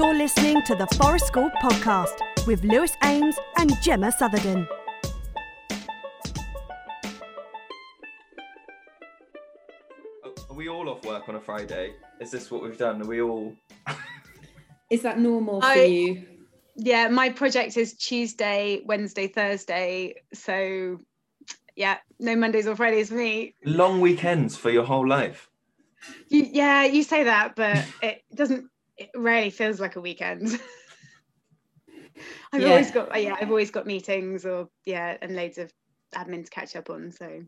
You're listening to the Forest School podcast with Lewis Ames and Gemma Sutherden. Are we all off work on a Friday? Is this what we've done? Are we all? Is that normal for I- you? Yeah, my project is Tuesday, Wednesday, Thursday. So, yeah, no Mondays or Fridays for me. Long weekends for your whole life. You, yeah, you say that, but it doesn't. It rarely feels like a weekend. I've Yeah. always got yeah, I've always got meetings or yeah, and loads of admin to catch up on. So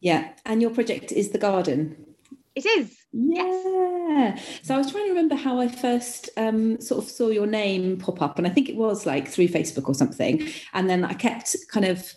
Yeah. And your project is the garden. it is. Yeah. So I was trying to remember how I first um, sort of saw your name pop up, and I think it was like through Facebook or something. And then I kept kind of,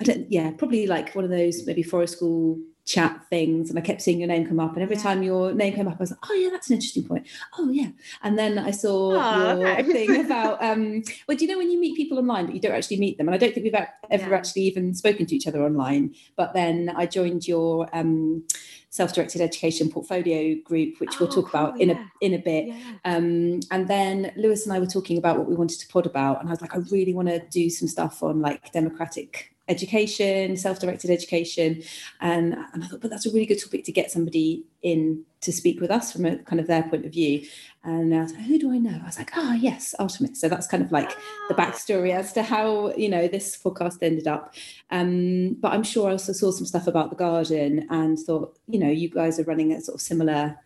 I don't, yeah, probably like one of those maybe forest school chat things, and I kept seeing your name come up. And every Yeah. time your name came up, I was like, oh yeah, that's an interesting point. Oh yeah. And then I saw Aw, your thing about, um, well, do you know when you meet people online but you don't actually meet them? And I don't think we've ever Yeah. actually even spoken to each other online. But then I joined your um, self-directed education portfolio group, which we'll Oh, talk about in yeah. a in a bit. Yeah. Um, and then Lewis and I were talking about what we wanted to pod about, and I was like, I really want to do some stuff on like democratic education, self-directed education, and and I thought, but that's a really good topic to get somebody in to speak with us from a kind of their point of view. And I was like, who do I know? I was like, ah, yes, Artemis. So that's kind of like the Ah. backstory as to how you know this podcast ended up. Um, but I'm sure I also saw some stuff about the garden and thought, you know, you guys are running a sort of similar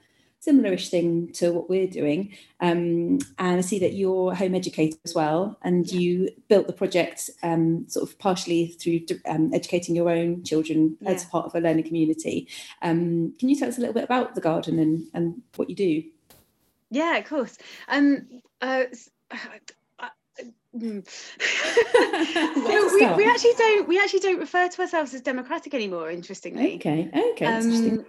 similar-ish thing to what we're doing. Um, and I see that you're a home educator as well, and you built the project um, sort of partially through um, educating your own children as part of a learning community. Um, can you tell us a little bit about the garden and, and what you do? Yeah, of course. Um, uh, uh, mm. So we, we actually don't we actually don't refer to ourselves as democratic anymore. Interestingly, Okay, okay, um,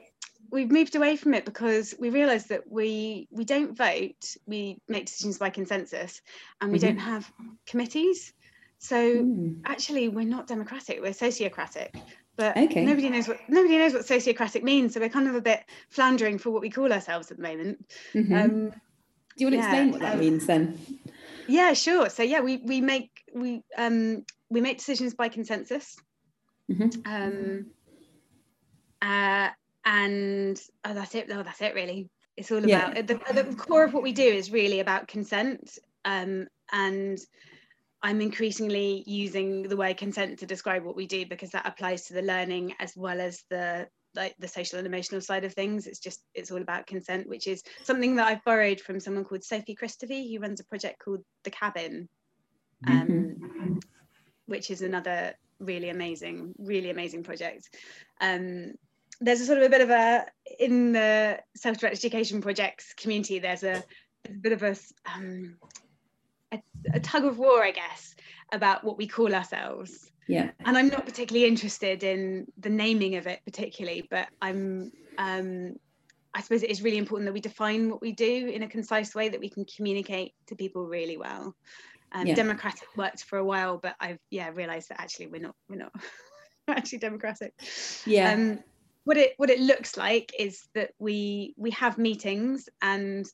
we've moved away from it because we realised that we we don't vote. We make decisions by consensus, and we Mhm. don't have committees. So Mm. actually, we're not democratic. We're sociocratic. But Okay. nobody knows what nobody knows what sociocratic means. So we're kind of a bit floundering for what we call ourselves at the moment. Mhm. Um, do you want to yeah, explain what that um, means then? Yeah, sure. So yeah, we we make we um we make decisions by consensus. Mhm. Um uh and oh that's it. Oh, that's it really. It's all Yeah. about the, the core of what we do is really about consent. Um and I'm increasingly using the word consent to describe what we do because that applies to the learning as well as the like the social and emotional side of things. It's just it's all about consent, which is something that I've borrowed from someone called Sophie Christophy, who runs a project called The Cabin, um, which is another really amazing, really amazing project. Um, there's a sort of a bit of a in the self-directed education projects community. There's a, a bit of a, um, a a tug of war, I guess, about what we call ourselves Yeah. and I'm not particularly interested in the naming of it particularly, but I'm um, I suppose it is really important that we define what we do in a concise way that we can communicate to people really well. Um, Yeah. Democratic worked for a while, but I've yeah realised that actually we're not we're not actually democratic. Yeah. Um, what it what it looks like is that we we have meetings and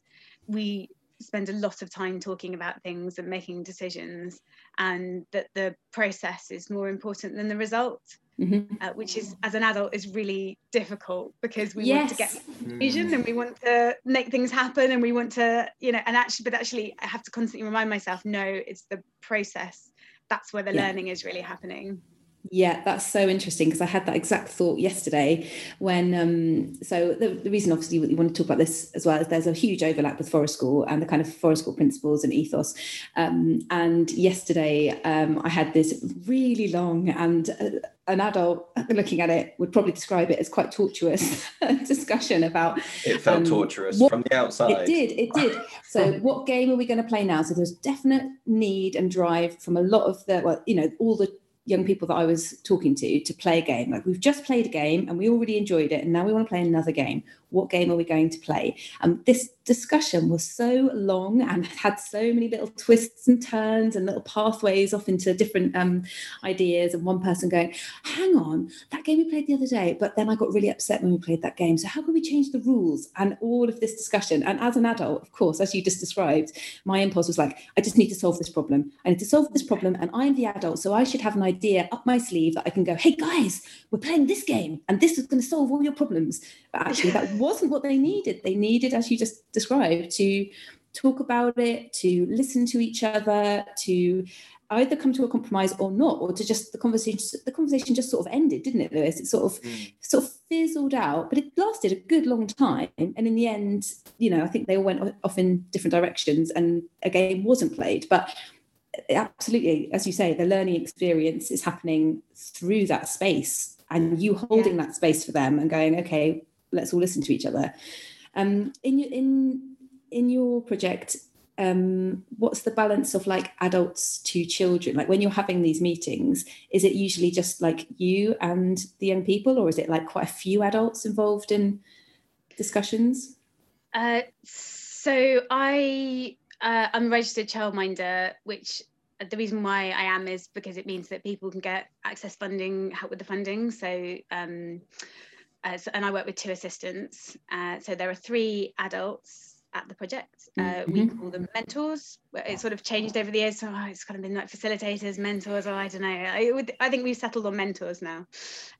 we spend a lot of time talking about things and making decisions and that the process is more important than the result Mhm. uh, which is as an adult is really difficult because we want to get Yes. vision and we want to make things happen and we want to you know and actually but actually i have to constantly remind myself no it's the process that's where the Yeah. learning is really happening Yeah, that's so interesting because I had that exact thought yesterday when um so the, the reason obviously we want to talk about this as well is there's a huge overlap with Forest School and the kind of Forest School principles and ethos. Um, and yesterday um, I had this really long and uh, an adult looking at it would probably describe it as quite tortuous discussion about It felt Um, torturous what- from the outside. it did, it did. So, what game are we going to play now? So, there's definite need and drive from a lot of the, well, you know, all the young people that I was talking to to play a game. Like, we've just played a game and we already enjoyed it, and now we want to play another game. What game are we going to play? And this discussion was so long and had so many little twists and turns and little pathways off into different um, ideas. And one person going, hang on, that game we played the other day, but then I got really upset when we played that game. So how can we change the rules? And all of this discussion. And as an adult, of course, as you just described, my impulse was like, I just need to solve this problem. I need to solve this problem. And I'm the adult. So I should have an idea up my sleeve that I can go, hey guys, we're playing this game and this is going to solve all your problems. But actually, that wasn't what they needed. They needed, as you just described, to talk about it, to listen to each other, to either come to a compromise or not, or to just the conversation the conversation just sort of ended, didn't it, Lewis? It sort of mm. sort of fizzled out, but it lasted a good long time. And in the end, you know, I think they all went off in different directions and a game wasn't played. But absolutely, as you say, the learning experience is happening through that space and you holding yeah. that space for them and going, okay, let's all listen to each other. Um, in in in your project, um, what's the balance of like adults to children? Like when you're having these meetings, is it usually just like you and the young people, or is it like quite a few adults involved in discussions? Uh, so I uh, I'm a registered childminder, which the reason why I am is because it means that people can get access funding, help with the funding. So, um, uh, so and I work with two assistants. Uh, so there are three adults at the project. Uh, mm-hmm. We call them mentors. It's sort of changed over the years. So oh, it's kind of been like facilitators, mentors, or I don't know. I, would, I think we've settled on mentors now.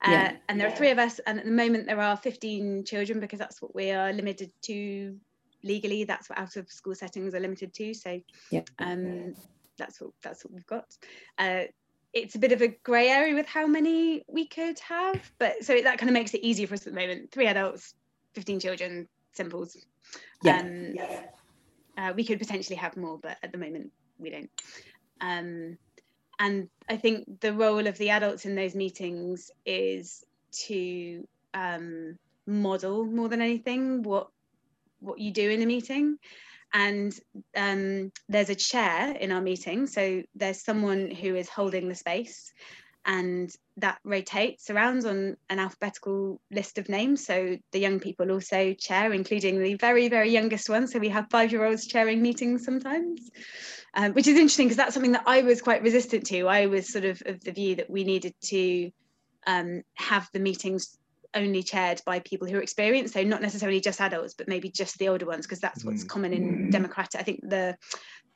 Uh, yeah. And there are three of us. And at the moment, there are 15 children because that's what we are limited to legally. That's what out of school settings are limited to. So yeah. um, that's what that's what we've got. Uh, it's a bit of a grey area with how many we could have, but so that kind of makes it easier for us at the moment. Three adults, fifteen children, simples. Yeah. Um, yeah. Uh, we could potentially have more, but at the moment we don't. Um, and I think the role of the adults in those meetings is to um, model more than anything what what you do in a meeting and um, there's a chair in our meeting so there's someone who is holding the space and that rotates around on an alphabetical list of names. So the young people also chair including the very very youngest one. So we have five year olds chairing meetings sometimes um, which is interesting because that's something that i was quite resistant to. I was sort of of the view that we needed to um, have the meetings only chaired by people who are experienced so not necessarily just adults but maybe just the older ones because that's what's mm. common in democratic i think the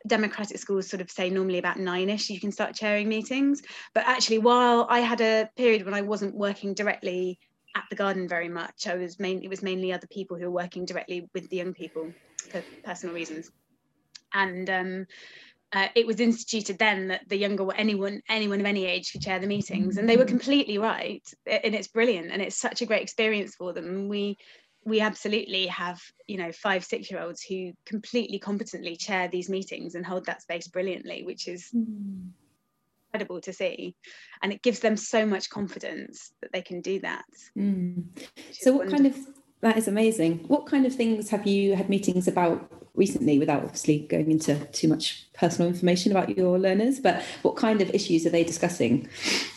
democratic schools sort of say normally about nine-ish you can start chairing meetings. But actually while i had a period when i wasn't working directly at the garden very much i was mainly it was mainly other people who were working directly with the young people for personal reasons. And um, uh, it was instituted then that the younger anyone anyone of any age could chair the meetings and they were mm. completely right and it's brilliant and it's such a great experience for them we we absolutely have you know five six year olds who completely competently chair these meetings and hold that space brilliantly which is mm. incredible to see and it gives them so much confidence that they can do that mm. so what wonderful. kind of that is amazing. What kind of things have you had meetings about recently, without obviously going into too much personal information about your learners? But what kind of issues are they discussing?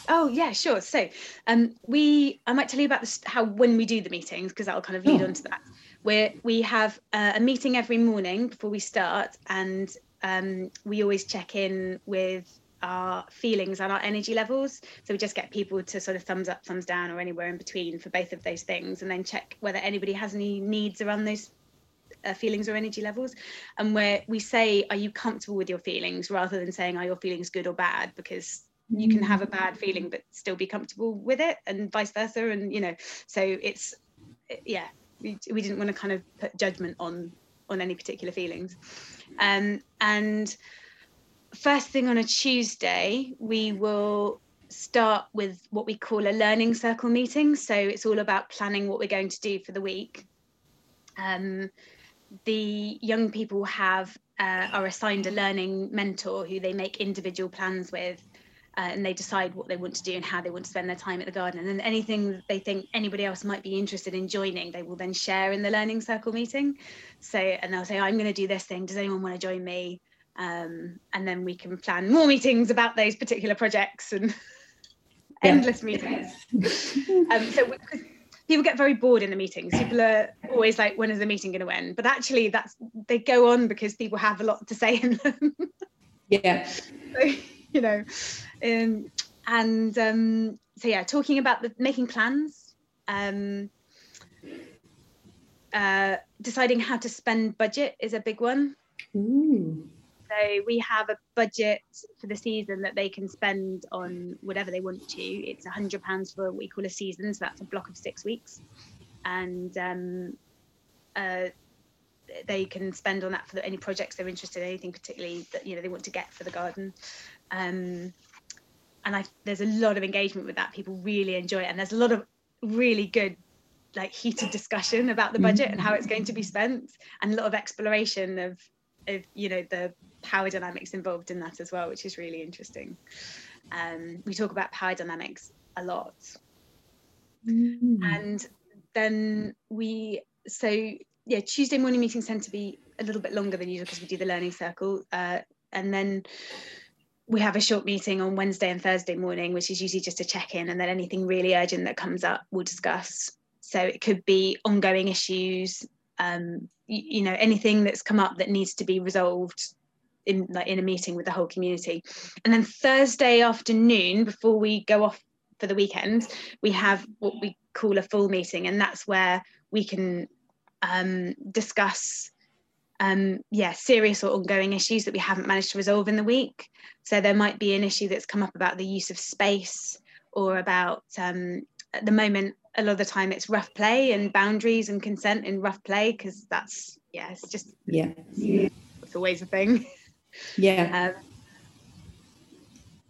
Oh yeah, sure. So um, we, I might tell you about this, how when we do the meetings because that will kind of lead oh. on to that. Where we have uh, a meeting every morning before we start, and um, we always check in with our feelings and our energy levels. So we just get people to sort of thumbs up, thumbs down, or anywhere in between for both of those things, and then check whether anybody has any needs around those uh, feelings or energy levels. And where we say, "Are you comfortable with your feelings?" rather than saying, "Are your feelings good or bad?" Because you can have a bad feeling but still be comfortable with it, and vice versa. And you know, so it's yeah, we, we didn't want to kind of put judgment on on any particular feelings, um, and first thing on a Tuesday, we will start with what we call a learning circle meeting. So it's all about planning what we're going to do for the week. Um, the young people have uh, are assigned a learning mentor who they make individual plans with. Uh, and they decide what they want to do and how they want to spend their time at the garden. And then anything they think anybody else might be interested in joining, they will then share in the learning circle meeting. So, and they'll say, I'm going to do this thing. Does anyone want to join me? um, and then we can plan more meetings about those particular projects and endless meetings. um, so we, people get very bored in the meetings. People are always like, when is the meeting going to end? But actually, that's they go on because people have a lot to say in them. yeah. So, you know, um, and um, so yeah, talking about the making plans, um, uh, deciding how to spend budget is a big one. Ooh. So we have a budget for the season that they can spend on whatever they want to. It's a hundred pounds for what we call a season, so that's a block of six weeks, and um, uh, they can spend on that for any projects they're interested in, anything particularly that you know they want to get for the garden. Um, and I, there's a lot of engagement with that. People really enjoy it, and there's a lot of really good like heated discussion about the budget and how it's going to be spent and a lot of exploration of of you know the power dynamics involved in that as well, which is really interesting. Um, we talk about power dynamics a lot. Mm. And then we, so yeah, Tuesday morning meetings tend to be a little bit longer than usual because we do the learning circle. Uh, and then we have a short meeting on Wednesday and Thursday morning, which is usually just a check in. And then anything really urgent that comes up, we'll discuss. So it could be ongoing issues, um, you, you know, anything that's come up that needs to be resolved in like in a meeting with the whole community. And then thursday afternoon before we go off for the weekend we have what we call a full meeting and that's where we can um, discuss um, yeah serious or ongoing issues that we haven't managed to resolve in the week. So there might be an issue that's come up about the use of space or about um, at the moment a lot of the time it's rough play and boundaries and consent in rough play because that's yeah it's just yeah. it's always a thing yeah. Um,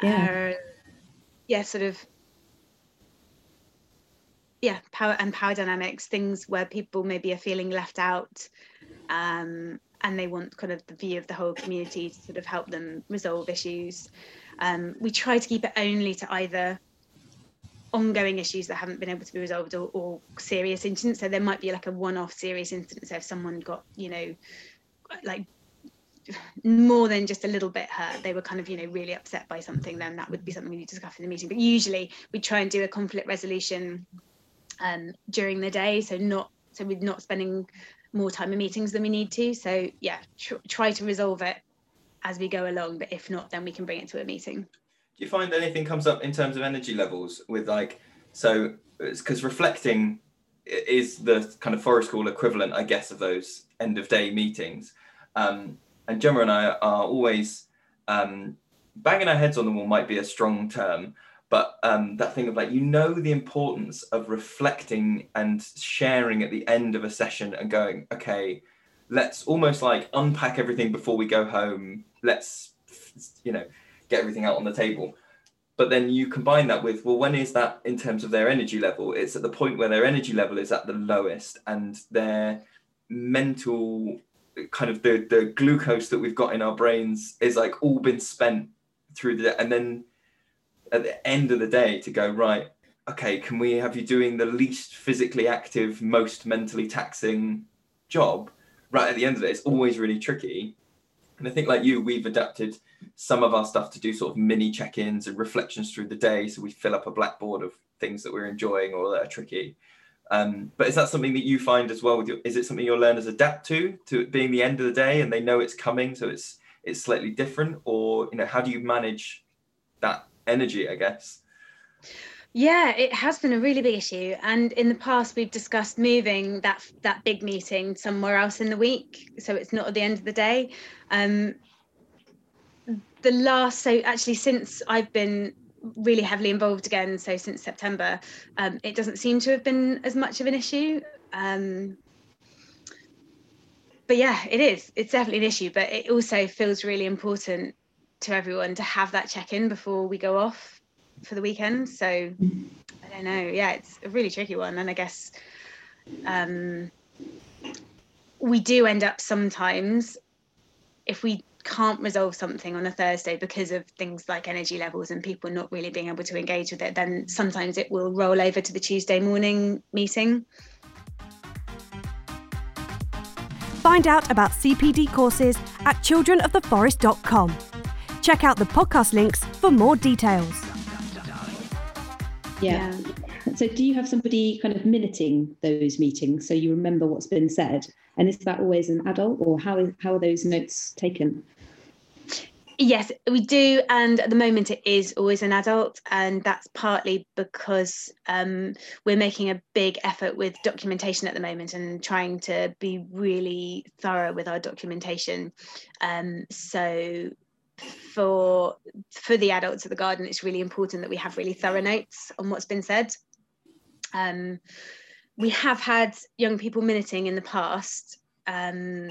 yeah. Uh, yeah, sort of. Yeah, power and power dynamics, things where people maybe are feeling left out, um, and they want kind of the view of the whole community to sort of help them resolve issues. Um, we try to keep it only to either ongoing issues that haven't been able to be resolved or, or serious incidents. So there might be like a one-off serious incident. So if someone got, you know, like more than just a little bit hurt. They were kind of you know really upset by something then that would be something we discuss in the meeting. But usually we try and do a conflict resolution um, during the day so not so we're not spending more time in meetings than we need to. So yeah tr- try to resolve it as we go along but if not then we can bring it to a meeting. Do you find anything comes up in terms of energy levels with like so because reflecting is the kind of forest school equivalent i guess of those end of day meetings. Um, and Gemma and I are always um, banging our heads on the wall might be a strong term, but um, that thing of like you know the importance of reflecting and sharing at the end of a session and going, okay, let's almost like unpack everything before we go home. Let's you know get everything out on the table. But then you combine that with, well, when is that in terms of their energy level? It's at the point where their energy level is at the lowest and their mental kind of the the glucose that we've got in our brains is like all been spent through the day. And then at the end of the day to go right okay can we have you doing the least physically active most mentally taxing job? Right at the end of it it's always really tricky. And i think like you we've adapted some of our stuff to do sort of mini check-ins and reflections through the day. So we fill up a blackboard of things that we're enjoying or that are tricky um, but is that something that you find as well? With your, is it something your learners adapt to, to being the end of the day, and they know it's coming, so it's it's slightly different, or you know, how do you manage that energy? I guess. Yeah, it has been a really big issue, and in the past we've discussed moving that that big meeting somewhere else in the week, so it's not at the end of the day. Um, the last, so actually, since I've been really heavily involved again. So since September, um, it doesn't seem to have been as much of an issue. Um, but yeah, it is. It's definitely an issue. But it also feels really important to everyone to have that check-in before we go off for the weekend. So I don't know. Yeah, it's a really tricky one, and I guess um, we do end up sometimes if we can't resolve something on a Thursday because of things like energy levels and people not really being able to engage with it, then sometimes it will roll over to the Tuesday morning meeting. Find out about CPD courses at childrenoftheforest.com. Check out the podcast links for more details. Yeah. So, do you have somebody kind of minuting those meetings so you remember what's been said? And is that always an adult, or how is how are those notes taken? Yes, we do, and at the moment it is always an adult, and that's partly because um, we're making a big effort with documentation at the moment and trying to be really thorough with our documentation. Um, so for for the adults at the garden, it's really important that we have really thorough notes on what's been said. Um, we have had young people minuting in the past. Um,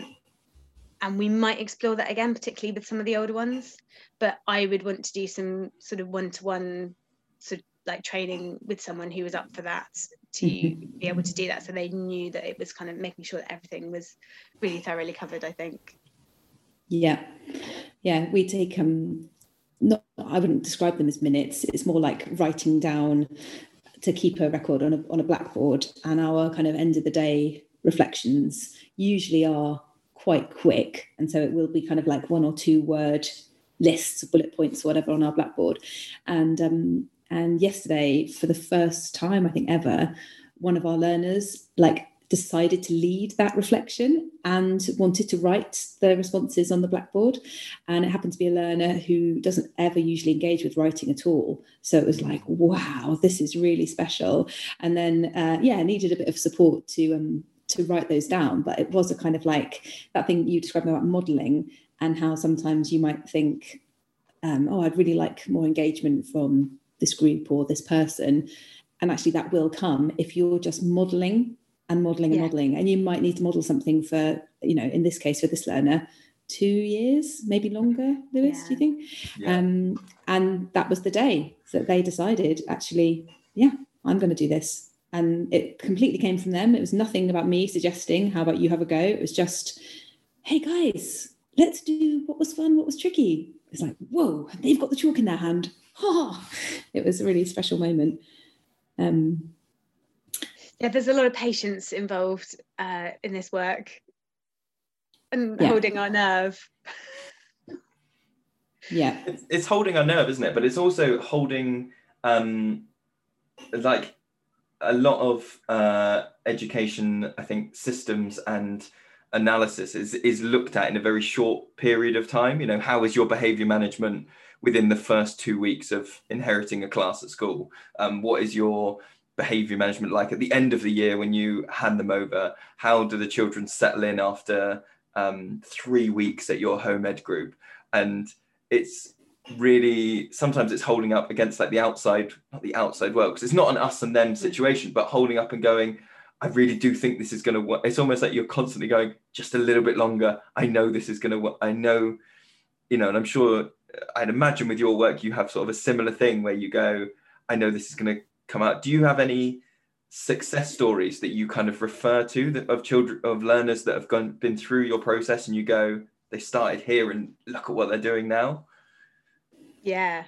and we might explore that again, particularly with some of the older ones. But I would want to do some sort of one-to-one sort of like training with someone who was up for that to mm-hmm. be able to do that, so they knew that it was kind of making sure that everything was really thoroughly covered. I think. Yeah, yeah, we take um, not I wouldn't describe them as minutes. It's more like writing down to keep a record on a on a blackboard, and our kind of end of the day reflections usually are quite quick. And so it will be kind of like one or two word lists, bullet points, whatever on our blackboard. And um, and yesterday, for the first time, I think ever, one of our learners like decided to lead that reflection and wanted to write the responses on the blackboard. And it happened to be a learner who doesn't ever usually engage with writing at all. So it was like, wow, this is really special. And then, uh, yeah, needed a bit of support to um, to write those down but it was a kind of like that thing you described about modeling and how sometimes you might think um, oh i'd really like more engagement from this group or this person and actually that will come if you're just modeling and modeling and yeah. modeling and you might need to model something for you know in this case for this learner two years maybe longer lewis yeah. do you think yeah. um, and that was the day that they decided actually yeah i'm going to do this and it completely came from them. It was nothing about me suggesting, how about you have a go? It was just, hey guys, let's do what was fun, what was tricky. It's like, whoa, they've got the chalk in their hand. Ha! It was a really special moment. Um, yeah, there's a lot of patience involved uh, in this work and yeah. holding our nerve. yeah. It's, it's, holding our nerve, isn't it? But it's also holding um, like a lot of uh, education, I think, systems and analysis is is looked at in a very short period of time. You know, how is your behavior management within the first two weeks of inheriting a class at school? Um, what is your behavior management like at the end of the year when you hand them over? How do the children settle in after um, three weeks at your home ed group? And it's really sometimes it's holding up against like the outside not the outside world because it's not an us and them mm. situation but holding up and going i really do think this is going to work it's almost like you're constantly going just a little bit longer. I know this is going to work i know you know and i'm sure uh, i'd imagine with your work you have sort of a similar thing where you go i know this is going to come out. Do you have any success stories that you kind of refer to that of children of learners that have gone been through your process and you go they started here and look at what they're doing now yeah,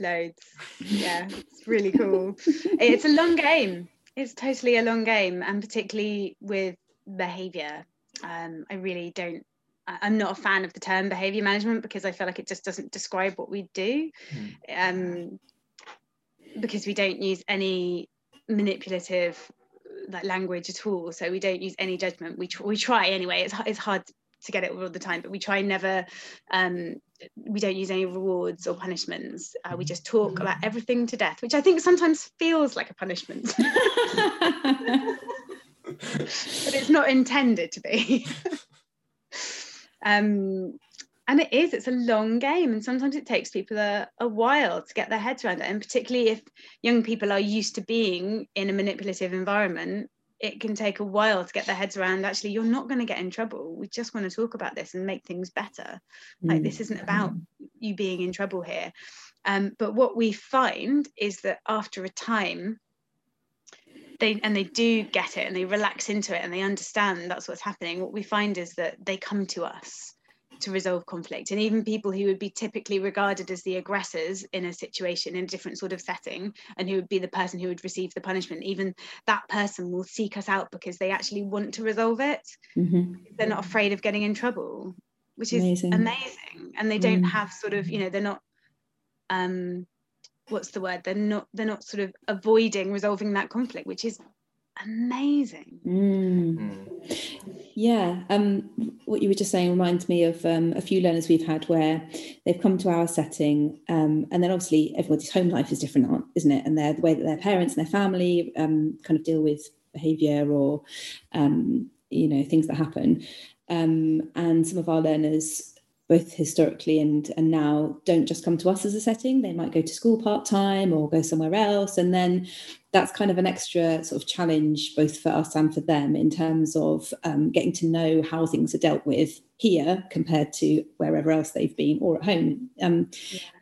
loads. Yeah, it's really cool. it's a long game. It's totally a long game, and particularly with behavior. Um, I really don't. I'm not a fan of the term behavior management because I feel like it just doesn't describe what we do. Mm. Um, because we don't use any manipulative like language at all so we don't use any judgment we, tr- we try anyway it's, it's hard to get it all the time but we try never um, we don't use any rewards or punishments. Uh, we just talk about everything to death which i think sometimes feels like a punishment. But it's not intended to be. Um, and it is it's a long game and sometimes it takes people a, a while to get their heads around it and particularly if young people are used to being in a manipulative environment it can take a while to get their heads around actually you're not going to get in trouble. We just want to talk about this and make things better. Mm. like this isn't about you being in trouble here. Um, but what we find is that after a time they and they do get it and they relax into it and they understand that's what's happening what we find is that they come to us to resolve conflict. And even people who would be typically regarded as the aggressors in a situation in a different sort of setting, and who would be the person who would receive the punishment, even that person will seek us out because they actually want to resolve it. Mm-hmm. They're not afraid of getting in trouble, which is amazing. amazing. And they don't mm. have sort of, you know, they're not um what's the word they're not they're not sort of avoiding resolving that conflict which is amazing Mm. Mm. Yeah, um, what you were just saying reminds me of um, a few learners we've had where they've come to our setting, um, and then obviously everybody's home life is different, isn't it? And their the way that their parents and their family um, kind of deal with behaviour or um, you know things that happen. Um, and some of our learners, both historically and and now, don't just come to us as a setting. They might go to school part time or go somewhere else, and then that's kind of an extra sort of challenge both for us and for them in terms of um, getting to know how things are dealt with here compared to wherever else they've been or at home. Um,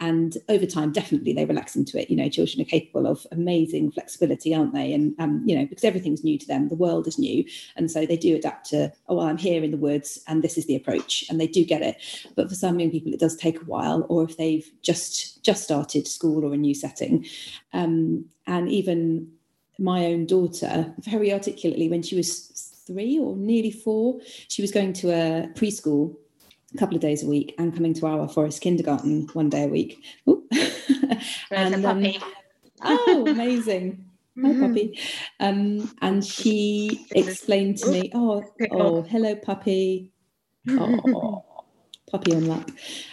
And over time, definitely they relax into it. You know, children are capable of amazing flexibility, aren't they? And um, you know, because everything's new to them, the world is new, and so they do adapt to. Oh, well, I'm here in the woods, and this is the approach, and they do get it. But for some young people, it does take a while, or if they've just just started school or a new setting, um, and even my own daughter very articulately when she was three or nearly four she was going to a preschool a couple of days a week and coming to our forest kindergarten one day a week Ooh. There's a um, oh amazing Hi, Mhm. puppy. Um, and she explained to me, "Oh, oh, hello, puppy. Oh, puppy on lap."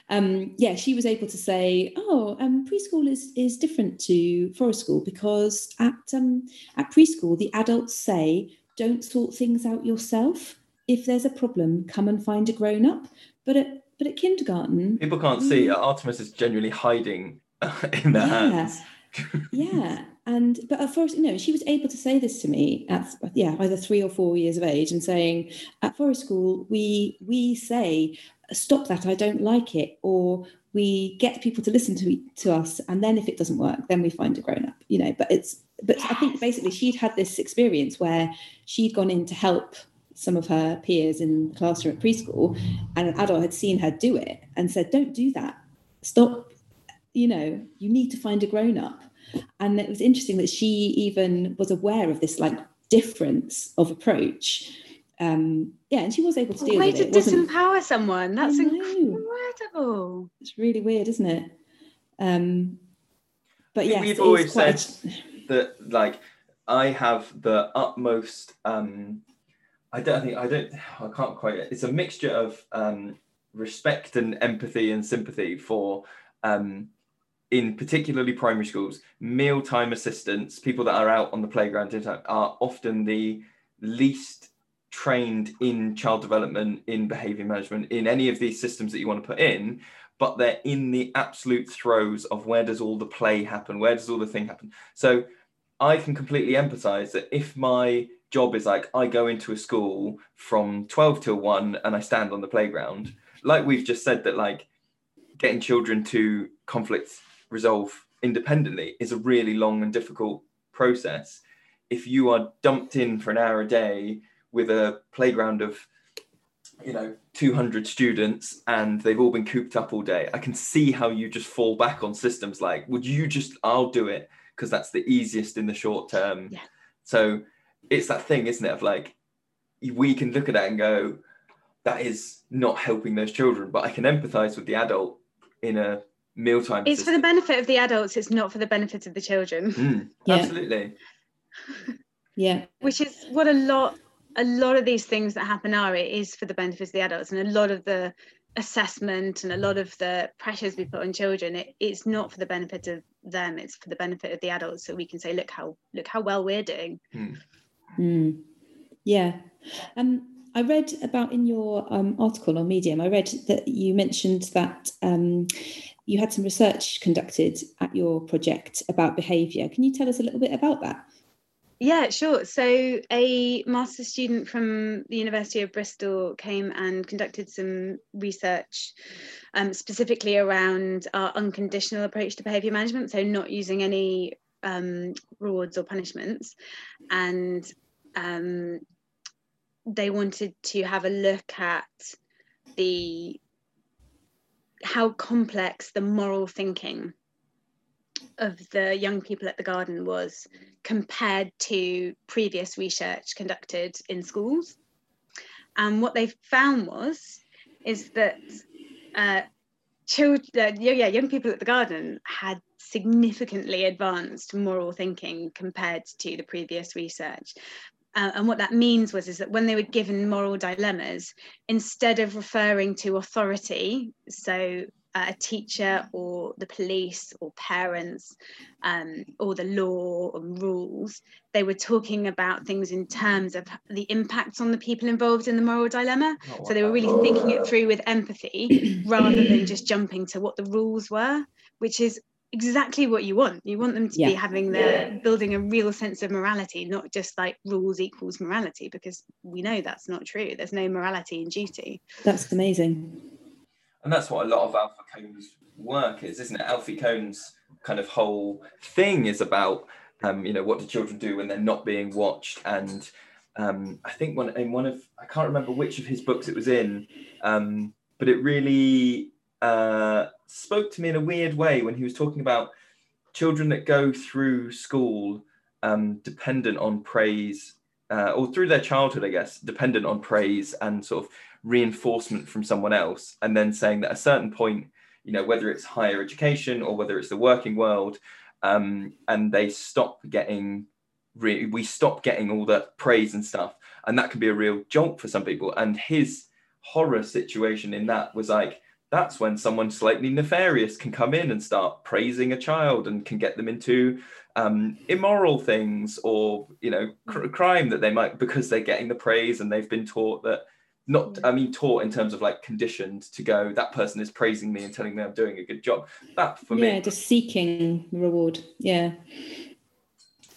Um, yeah, she was able to say, "Oh, um, preschool is is different to forest school because at um, at preschool the adults say don't sort things out yourself. If there's a problem, come and find a grown up. But at but at kindergarten, People can't see. Artemis is genuinely hiding in their Yeah. hands. yeah and but at Forest, you know she was able to say this to me at yeah either three or four years of age and saying at forest school we we say stop that i don't like it or we get people to listen to to us and then if it doesn't work then we find a grown up you know but it's but i think basically she'd had this experience where she'd gone in to help some of her peers in the classroom at preschool and an adult had seen her do it and said don't do that stop you know, you need to find a grown up. And it was interesting that she even was aware of this like difference of approach. Um, yeah, and she was able to deal way with to it. It wasn't- disempower someone. That's incredible. It's really weird, isn't it? Um, but think yes, we've always quite said that like I have the utmost um I don't think I don't I can't quite it's a mixture of um respect and empathy and sympathy for um in particularly primary schools mealtime assistants people that are out on the playground are often the least trained in child development in behavior management in any of these systems that you want to put in but they're in the absolute throes of where does all the play happen? Where does all the thing happen? So i can completely empathize that if my job is like i go into a school from 12 till 1 and i stand on the playground like we've just said that like getting children to conflict resolve independently is a really long and difficult process. If you are dumped in for an hour a day with a playground of you know 200 students and they've all been cooped up all day. I can see how you just fall back on systems like would you just i'll do it because that's the easiest in the short term. Yeah. so it's that thing isn't it of like we can look at that and go that is not helping those children but i can empathize with the adult in a mealtime It's for the benefit of the adults, it's not for the benefit of the children, Mm, Yeah. absolutely. Yeah, which is what a lot a lot of these things that happen are it is for the benefit of the adults and a lot of the assessment and a lot of the pressures we put on children it, it's not for the benefit of them it's for the benefit of the adults so we can say look how look how well we're doing Mm. Yeah. Um, I read about in your um, article on Medium, I read that you mentioned that um, you had some research conducted at your project about behaviour. Can you tell us a little bit about that? Yeah, sure. So, a master's student from the University of Bristol came and conducted some research um, specifically around our unconditional approach to behaviour management. So, not using any um, rewards or punishments. And um, they wanted to have a look at the how complex the moral thinking of the young people at the garden was compared to previous research conducted in schools. And what they found was is that uh, children, uh, yeah, young people at the garden had significantly advanced moral thinking compared to the previous research. Uh, and what that means was is that when they were given moral dilemmas, instead of referring to authority, so a teacher or the police or parents um, or the law and rules, they were talking about things in terms of the impacts on the people involved in the moral dilemma. Oh, so they were really thinking it through with empathy rather than just jumping to what the rules were, which is exactly what you want. You want them to yeah. be having the yeah. building a real sense of morality, not just like rules equals morality, because we know that's not true. There's no morality in duty. That's amazing. And that's what a lot of Alfie Kohn's work is, isn't it? Alfie Kohn's kind of whole thing is about, um, you know, what do children do when they're not being watched? And um, I think one in one of I can't remember which of his books it was in, um, but it really uh, spoke to me in a weird way when he was talking about children that go through school um, dependent on praise uh, or through their childhood, I guess, dependent on praise and sort of reinforcement from someone else, and then saying that at a certain point, you know, whether it's higher education or whether it's the working world, um, and they stop getting, re- we stop getting all that praise and stuff, and that can be a real jolt for some people. And his horror situation in that was like that's when someone slightly nefarious can come in and start praising a child and can get them into um, immoral things or you know cr- crime that they might because they're getting the praise and they've been taught that not hmm. i mean taught in terms of like conditioned to go that person is praising me and telling me i'm doing a good job. That for yeah, me yeah just seeking reward. Yeah.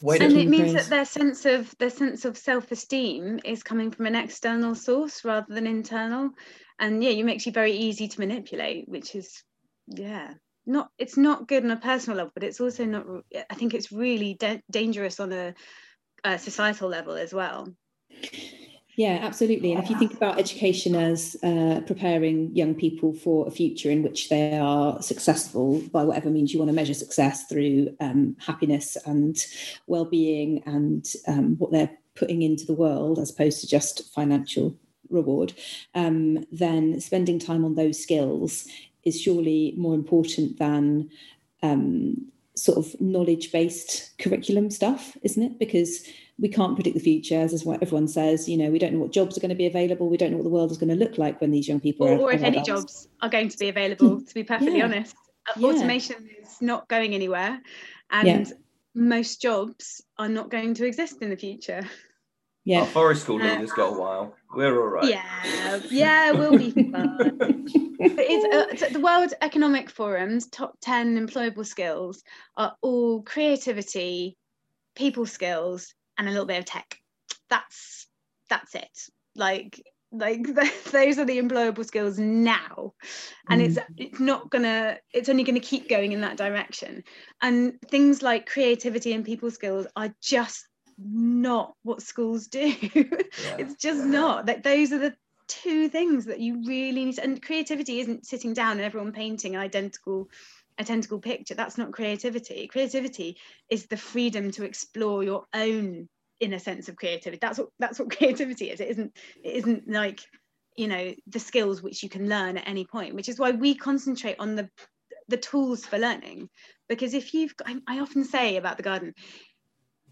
And it means that their sense of their sense of self-esteem is coming from an external source rather than internal. And yeah it makes you very easy to manipulate which is yeah not it's not good on a personal level but it's also not i think it's really da- dangerous on a, a societal level as well yeah, absolutely. And if you think about education as uh, preparing young people for a future in which they are successful by whatever means you want to measure success through um, happiness and well-being and um, what they're putting into the world, as opposed to just financial reward, um, then spending time on those skills is surely more important than um, sort of knowledge-based curriculum stuff, isn't it? Because we can't predict the future, as what everyone says. You know, we don't know what jobs are going to be available. We don't know what the world is going to look like when these young people or, are. Or if any jobs are going to be available. To be perfectly yeah. honest, yeah. automation is not going anywhere, and yeah. most jobs are not going to exist in the future. Yeah, Our forest school leaders uh, got a while. We're all right. Yeah, yeah, we'll be fine. it's, uh, the World Economic Forum's top ten employable skills are all creativity, people skills, and a little bit of tech. That's that's it. Like like those are the employable skills now and mm. it's it's not gonna it's only gonna keep going in that direction and things like creativity and people skills are just not what schools do yeah. it's just not that those are the two things that you really need to, and creativity isn't sitting down and everyone painting an identical identical picture that's not creativity. Creativity is the freedom to explore your own inner sense of creativity. That's what that's what creativity is. It isn't it isn't like you know the skills which you can learn at any point which is why we concentrate on the the tools for learning. Because if you've got, I, I often say about the garden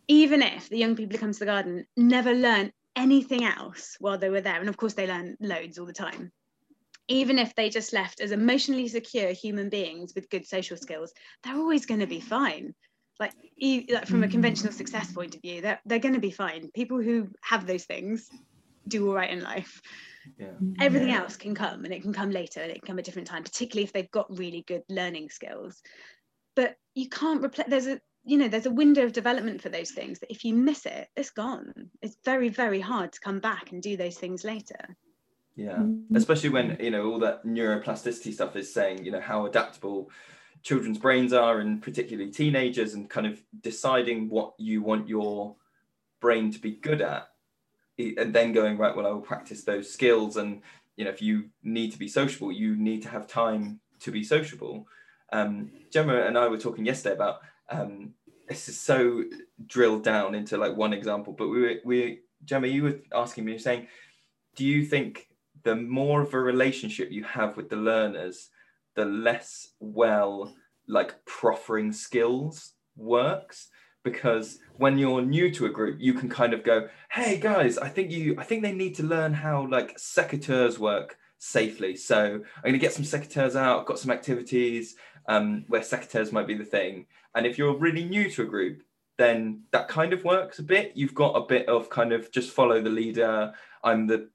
even if the young people who come to the garden never learn anything else while they were there and of course they learn loads all the time even if they just left as emotionally secure human beings with good social skills, they're always going to be fine. Like, like from a mm. conventional success point of view, they're, they're going to be fine. People who have those things do all right in life. Yeah. Everything yeah. else can come and it can come later and it can come at a different time, particularly if they've got really good learning skills. But you can't replace, there's a, you know, there's a window of development for those things that if you miss it, it's gone. It's very, very hard to come back and do those things later yeah. Mm-hmm. especially when you know all that neuroplasticity stuff is saying you know how adaptable children's brains are and particularly teenagers and kind of deciding what you want your brain to be good at and then going right well i will practice those skills. And you know if you need to be sociable you need to have time to be sociable. Um, gemma and i were talking yesterday about um, this is so drilled down into like one example but we were we gemma you were asking me saying do you think the more of a relationship you have with the learners, the less well like proffering skills works. Because when you're new to a group you can kind of go hey guys i think you i think they need to learn how like secateurs work safely. So i'm going to get some secateurs out got some activities um, where secateurs might be the thing. And if you're really new to a group then that kind of works a bit. You've got a bit of kind of just follow the leader i'm the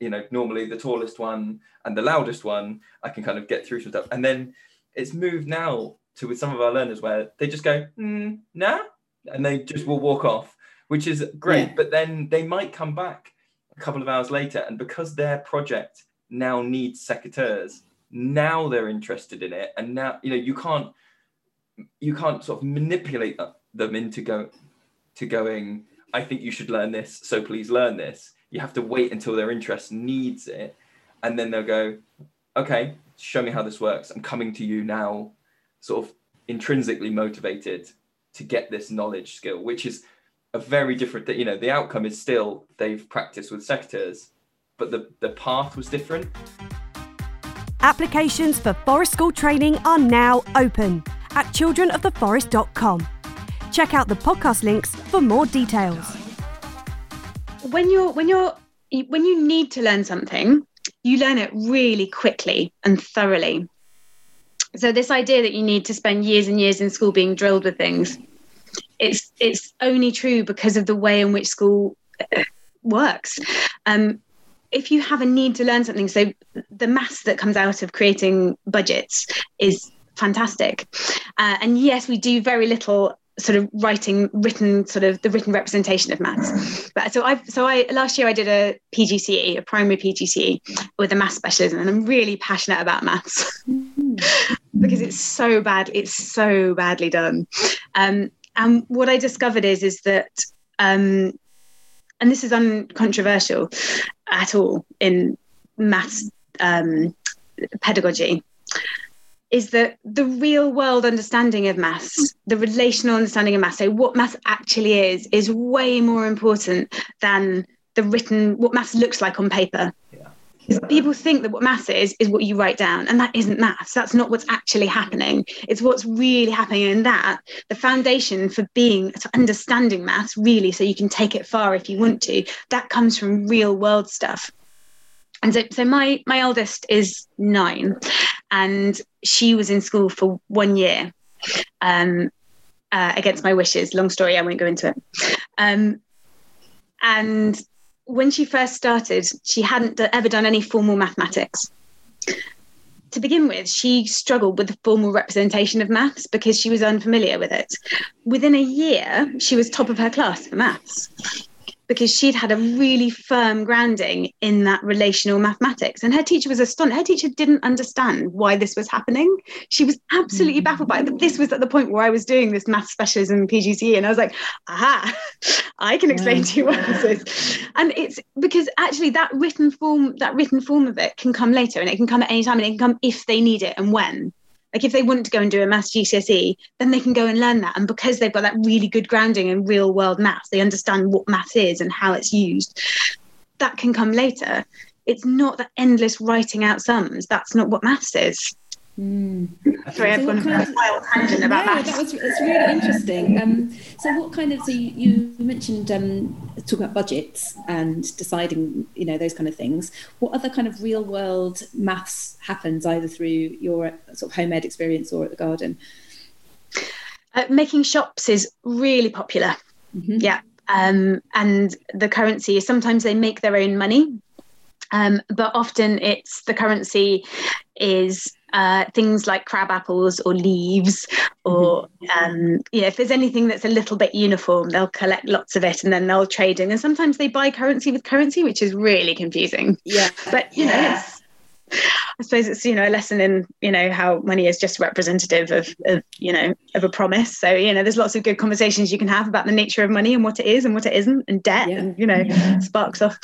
you know normally the tallest one and the loudest one i can kind of get through some stuff and then it's moved now to with some of our learners where they just go mm, nah and they just will walk off which is great. Yeah. but then they might come back a couple of hours later and because their project now needs secateurs now they're interested in it and now you know you can't you can't sort of manipulate them into go to going i think you should learn this so please learn this you have to wait until their interest needs it and then they'll go okay show me how this works. I'm coming to you now sort of intrinsically motivated to get this knowledge skill which is a very different you know the outcome is still they've practiced with secateurs but the the path was different. Applications for forest school training are now open at childrenoftheforest.com check out the podcast links for more details when you're when you're when you need to learn something you learn it really quickly and thoroughly. So this idea that you need to spend years and years in school being drilled with things, it's it's only true because of the way in which school works. Um, if you have a need to learn something, so the mass that comes out of creating budgets is fantastic. Uh, and yes, we do very little sort of writing written sort of the written representation of maths. But so i so i last year i did a pgce a primary pgce with a maths specialism and i'm really passionate about maths. Because it's so bad it's so badly done. Um, and what i discovered is is that um, and this is uncontroversial at all in maths um, pedagogy is that the real world understanding of maths, the relational understanding of maths, so what maths actually is, is way more important than the written, what maths looks like on paper. Yeah. People think that what maths is, is what you write down, and that isn't maths. That's not what's actually happening. It's what's really happening. And that, the foundation for being, for understanding maths, really, so you can take it far if you want to, that comes from real world stuff. And so, so my my eldest is nine, and she was in school for one year um, uh, against my wishes. Long story, I won't go into it. Um, and when she first started, she hadn't ever done any formal mathematics. To begin with, she struggled with the formal representation of maths because she was unfamiliar with it. Within a year, she was top of her class for maths because she'd had a really firm grounding in that relational mathematics. And her teacher was astonished. Her teacher didn't understand why this was happening. She was absolutely mm. baffled by it. But this was at the point where I was doing this math specialism PGCE. And I was like, aha, I can explain yeah. to you what this is. And it's because actually that written form, that written form of it can come later and it can come at any time and it can come if they need it and when. Like if they want to go and do a maths GCSE, then they can go and learn that. And because they've got that really good grounding in real world maths, they understand what maths is and how it's used. That can come later. It's not the endless writing out sums. That's not what maths is. Mm. Sorry, I've gone a wild tangent about no, that. that was it's really interesting. Um, so, what kind of so you, you mentioned um, talk about budgets and deciding, you know, those kind of things. What other kind of real world maths happens either through your sort of home ed experience or at the garden? Uh, making shops is really popular. Mm-hmm. Yeah, um, and the currency is sometimes they make their own money, um, but often it's the currency is uh, things like crab apples or leaves, or mm-hmm. um, you know, if there's anything that's a little bit uniform, they'll collect lots of it and then they'll trade in. And sometimes they buy currency with currency, which is really confusing. Yeah, but you yeah. know, I suppose it's you know a lesson in you know how money is just representative of, of you know of a promise. So you know there's lots of good conversations you can have about the nature of money and what it is and what it isn't and debt yeah. and you know yeah. sparks off.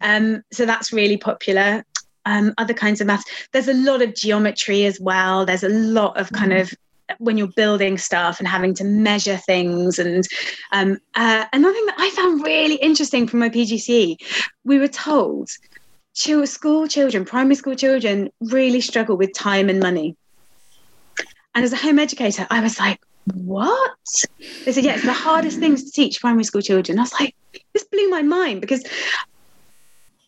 Um, so that's really popular um, other kinds of maths. There's a lot of geometry as well. There's a lot of kind mm. of when you're building stuff and having to measure things. And um, uh, another thing that I found really interesting from my PGCE, we were told school children, primary school children, really struggle with time and money. And as a home educator, I was like, what? They said, yeah, it's the hardest things to teach primary school children. I was like, this blew my mind because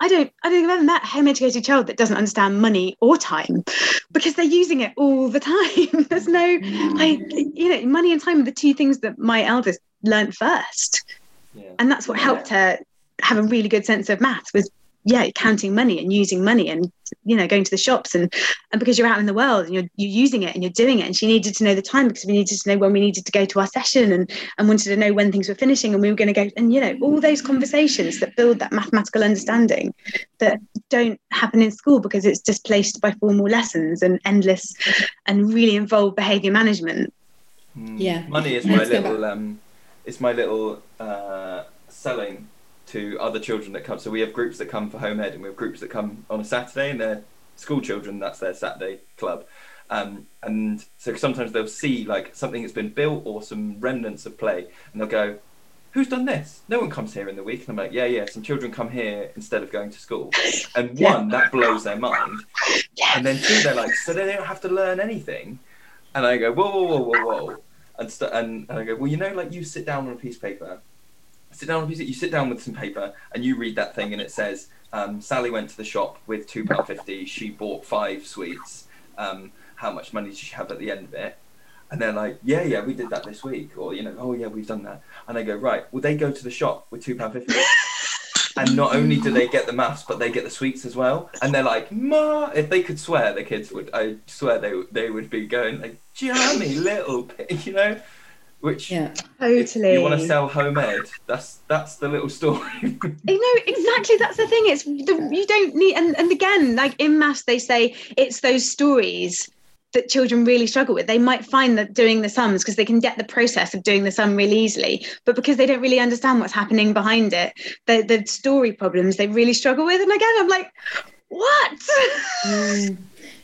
I don't I don't think I've ever met a home educated child that doesn't understand money or time because they're using it all the time. There's no like you know, money and time are the two things that my eldest learned first. Yeah. And that's what helped her have a really good sense of maths was yeah counting money and using money and you know going to the shops and and because you're out in the world and you're you're using it and you're doing it and she needed to know the time because we needed to know when we needed to go to our session and and wanted to know when things were finishing and we were going to go and you know all those conversations that build that mathematical understanding that don't happen in school because it's displaced by formal lessons and endless and really involved behavior management. Mm. yeah. Money is my little um it's my little uh selling to other children that come. So we have groups that come for home ed, and we have groups that come on a Saturday, and they're school children. That's their Saturday club. Um, and so sometimes they'll see like something that's been built or some remnants of play, and they'll go, "Who's done this? No one comes here in the week." And I'm like, "Yeah, yeah. Some children come here instead of going to school." And one, that blows their mind. And then two, they're like, "So they don't have to learn anything." And I go, "Whoa, whoa, whoa, whoa, whoa." And, st- and, and I go, well, you know, like you sit down on a piece of paper sit down you sit down with some paper and you read that thing and it says um, Sally went to the shop with two pound fifty. She bought five sweets. Um, how much money did she have at the end of it? And they're like, yeah, yeah, we did that this week, or you know, oh yeah, we've done that. And I go, right, well they go to the shop with two pound fifty. and not only do they get the maths, but they get the sweets as well. And they're like, "Ma!" If they could swear, the kids would. I swear they they would be going like, "Jammy, little," bit, you know which yeah. totally you want to sell home ed that's that's the little story. You know exactly that's the thing it's the, you don't need and, and again like in maths they say it's those stories that children really struggle with. They might find that doing the sums because they can get the process of doing the sum really easily but because they don't really understand what's happening behind it the, the story problems they really struggle with and again i'm like what? Mm.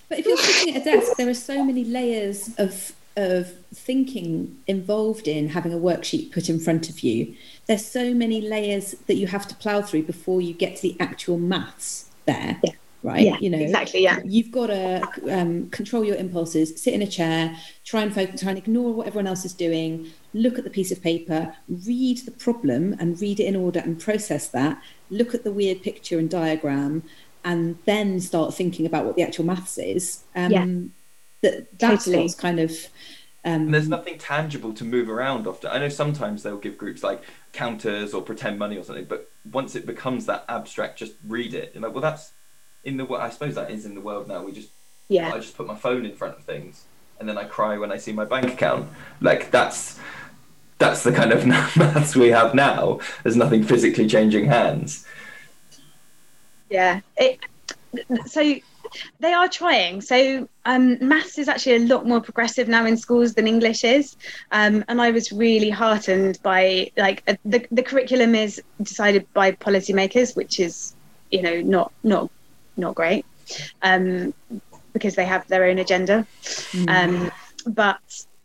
but if you're sitting at a desk there are so many layers of of thinking involved in having a worksheet put in front of you. There's so many layers that you have to plow through before you get to the actual maths there. Yeah. Right. Yeah, you know, exactly. Yeah. You've got to um, control your impulses, sit in a chair, try and focus, try and ignore what everyone else is doing, look at the piece of paper, read the problem and read it in order and process that, look at the weird picture and diagram, and then start thinking about what the actual maths is. Um, yeah that that's totally. what's kind of um, there's nothing tangible to move around often. I know sometimes they'll give groups like counters or pretend money or something, but once it becomes that abstract, just read it. You're like, well, that's in the. I suppose that is in the world now. We just yeah. I just put my phone in front of things, and then I cry when I see my bank account. Like that's that's the kind of maths we have now. There's nothing physically changing hands. Yeah. It, so they are trying. So um, maths is actually a lot more progressive now in schools than English is, um, and I was really heartened by like uh, the the curriculum is decided by policymakers, which is you know not not not great um, because they have their own agenda, mm. but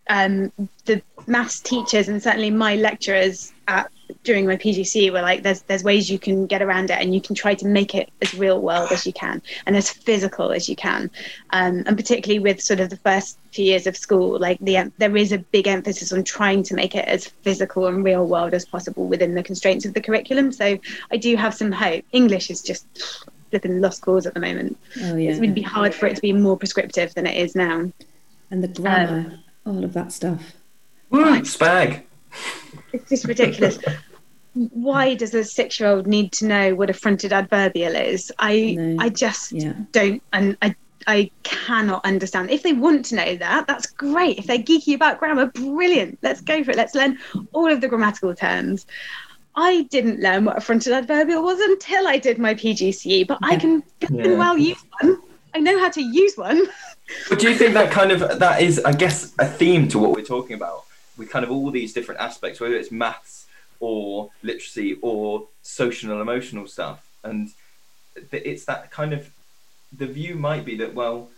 um, the maths teachers and certainly my lecturers at during my PGCE were like there's there's ways you can get around it and you can try to make it as real world as you can and as physical as you can. Um, and particularly with sort of the first few years of school like the there is a big emphasis on trying to make it as physical and real world as possible within the constraints of the curriculum. So I do have some hope. English is just flipping lost cause at the moment. Oh yeah. It would be hard for it to be more prescriptive than it is now. And the grammar um, all of that stuff. Woo, spag it's just ridiculous. Why does a six-year-old need to know what a fronted adverbial is? I no. I just yeah. don't, and I I cannot understand. If they want to know that, that's great. If they're geeky about grammar, brilliant. Let's go for it. Let's learn all of the grammatical terms. I didn't learn what a fronted adverbial was until I did my PGCE, but yeah. I can yeah. well use one. I know how to use one. But do you think that kind of that is, I guess, a theme to what we're talking about? With kind of all these different aspects, whether it's maths or literacy or social and emotional stuff. And it's that kind of the view might be that well,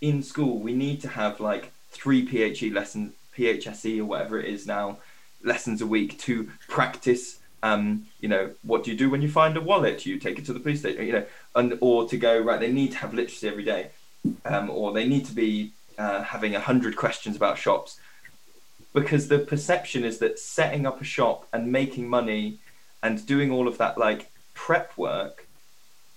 in school we need to have like three PHE lessons, PHSE or whatever it is now, lessons a week to practice. Um, you know, what do you do when you find a wallet? You take it to the police station. You know, and or to go right. They need to have literacy every day, um, or they need to be uh, having a hundred questions about shops because the perception is that setting up a shop and making money and doing all of that like prep work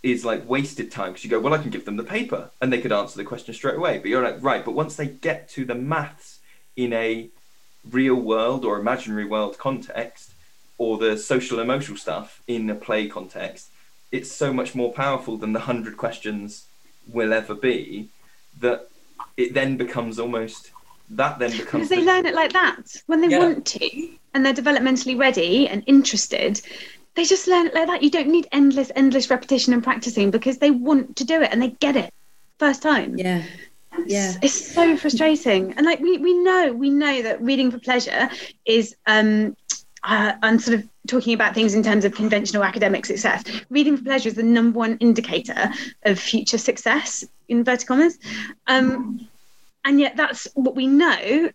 is like wasted time because you go well i can give them the paper and they could answer the question straight away. But you're like right but once they get to the maths in a real world or imaginary world context or the social emotional stuff in a play context it's so much more powerful than the 100 questions will ever be that it then becomes almost that then becomes because they the- learn it like that when they Yeah. want to and they're developmentally ready and interested they just learn it like that you don't need endless endless repetition and practicing because they want to do it and they get it first time Yeah. Yeah. it's, it's so frustrating and like we, we know we know that reading for pleasure is um uh, I'm sort of talking about things in terms of conventional academic success. Reading for pleasure is the number one indicator of future success, in inverted commas. Um, and yet, that's what we know.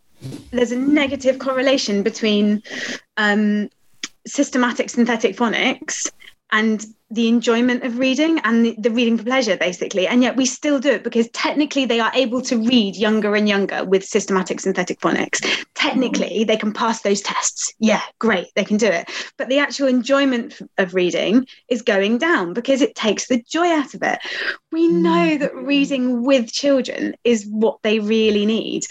There's a negative correlation between um, systematic synthetic phonics and the enjoyment of reading and the, the reading for pleasure basically. And yet we still do it because technically they are able to read younger and younger with systematic synthetic phonics. Technically mm. they can pass those tests. Yeah great they can do it. But the actual enjoyment of reading is going down because it takes the joy out of it. We know that mm-hmm. reading with children is what they really need.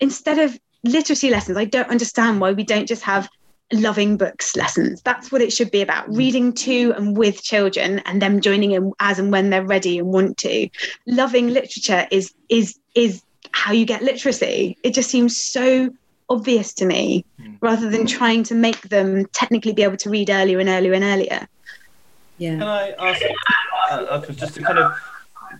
Instead of literacy lessons i don't understand why we don't just have loving books lessons. That's what it should be about reading to and with children and them joining in as and when they're ready and want to. Loving literature is is is how you get literacy. It just seems so obvious to me rather than trying to make them technically be able to read earlier and earlier and earlier. Yeah. Can Yeah. I ask, uh, uh, just to kind of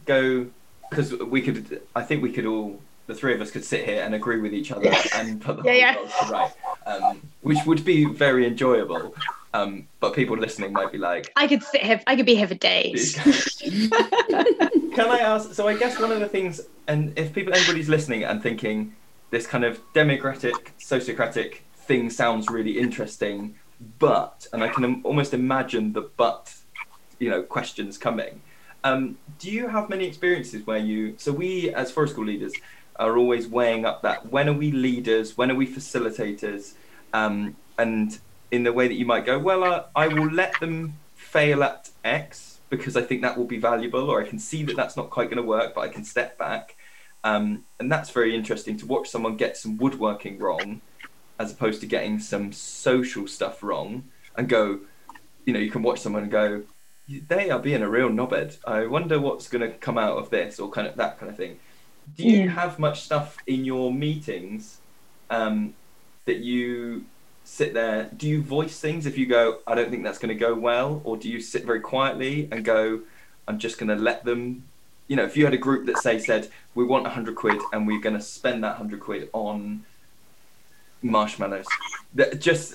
go, because we could, I think we could all, the three of us could sit here and agree with each other and put the Yeah, whole yeah. world to right, um, which would be very enjoyable. Um, but people listening might be like, I could sit here, I could be here for days. Can I ask? So I guess one of the things, and if people, anybody's listening and thinking this kind of democratic, sociocratic thing sounds really interesting, but, and I can almost imagine the but, you know, questions coming. Um, do you have many experiences where you? So we, as forest school leaders, are always weighing up that when are we leaders, when are we facilitators, um, and in the way that you might go, well, uh, I will let them fail at X because I think that will be valuable, or I can see that that's not quite going to work, but I can step back. Um, and that's very interesting to watch someone get some woodworking wrong as opposed to getting some social stuff wrong and go, you know, you can watch someone go, they are being a real knobhead. I wonder what's going to come out of this, or kind of that kind of thing. Do you Yeah. have much stuff in your meetings um, that you sit there? Do you voice things if you go, I don't think that's going to go well, or do you sit very quietly and go, I'm just going to let them? You know, if you had a group that say said, we want 100 quid and we're going to spend that 100 quid on marshmallows, that just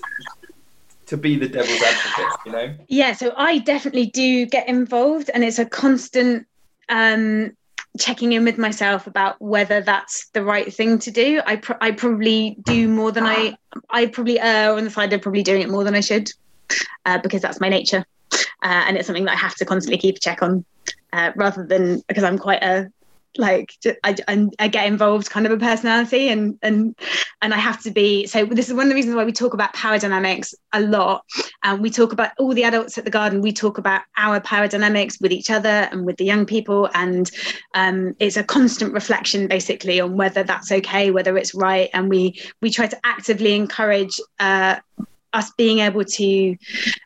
to be the devil's advocate, you know? yeah so i definitely do get involved and it's a constant um checking in with myself about whether that's the right thing to do. I pr- i probably do more than i i probably err on the side of probably doing it more than i should uh, because that's my nature. Uh, and it's something that i have to constantly keep a check on uh, rather than because i'm quite a like I, I, get involved kind of a personality and and and I have to be so this is one of the reasons why we talk about power dynamics a lot. And we talk about all the adults at the garden we talk about our power dynamics with each other and with the young people. And um, it's a constant reflection basically on whether that's okay whether it's right. And we we try to actively encourage uh, us being able to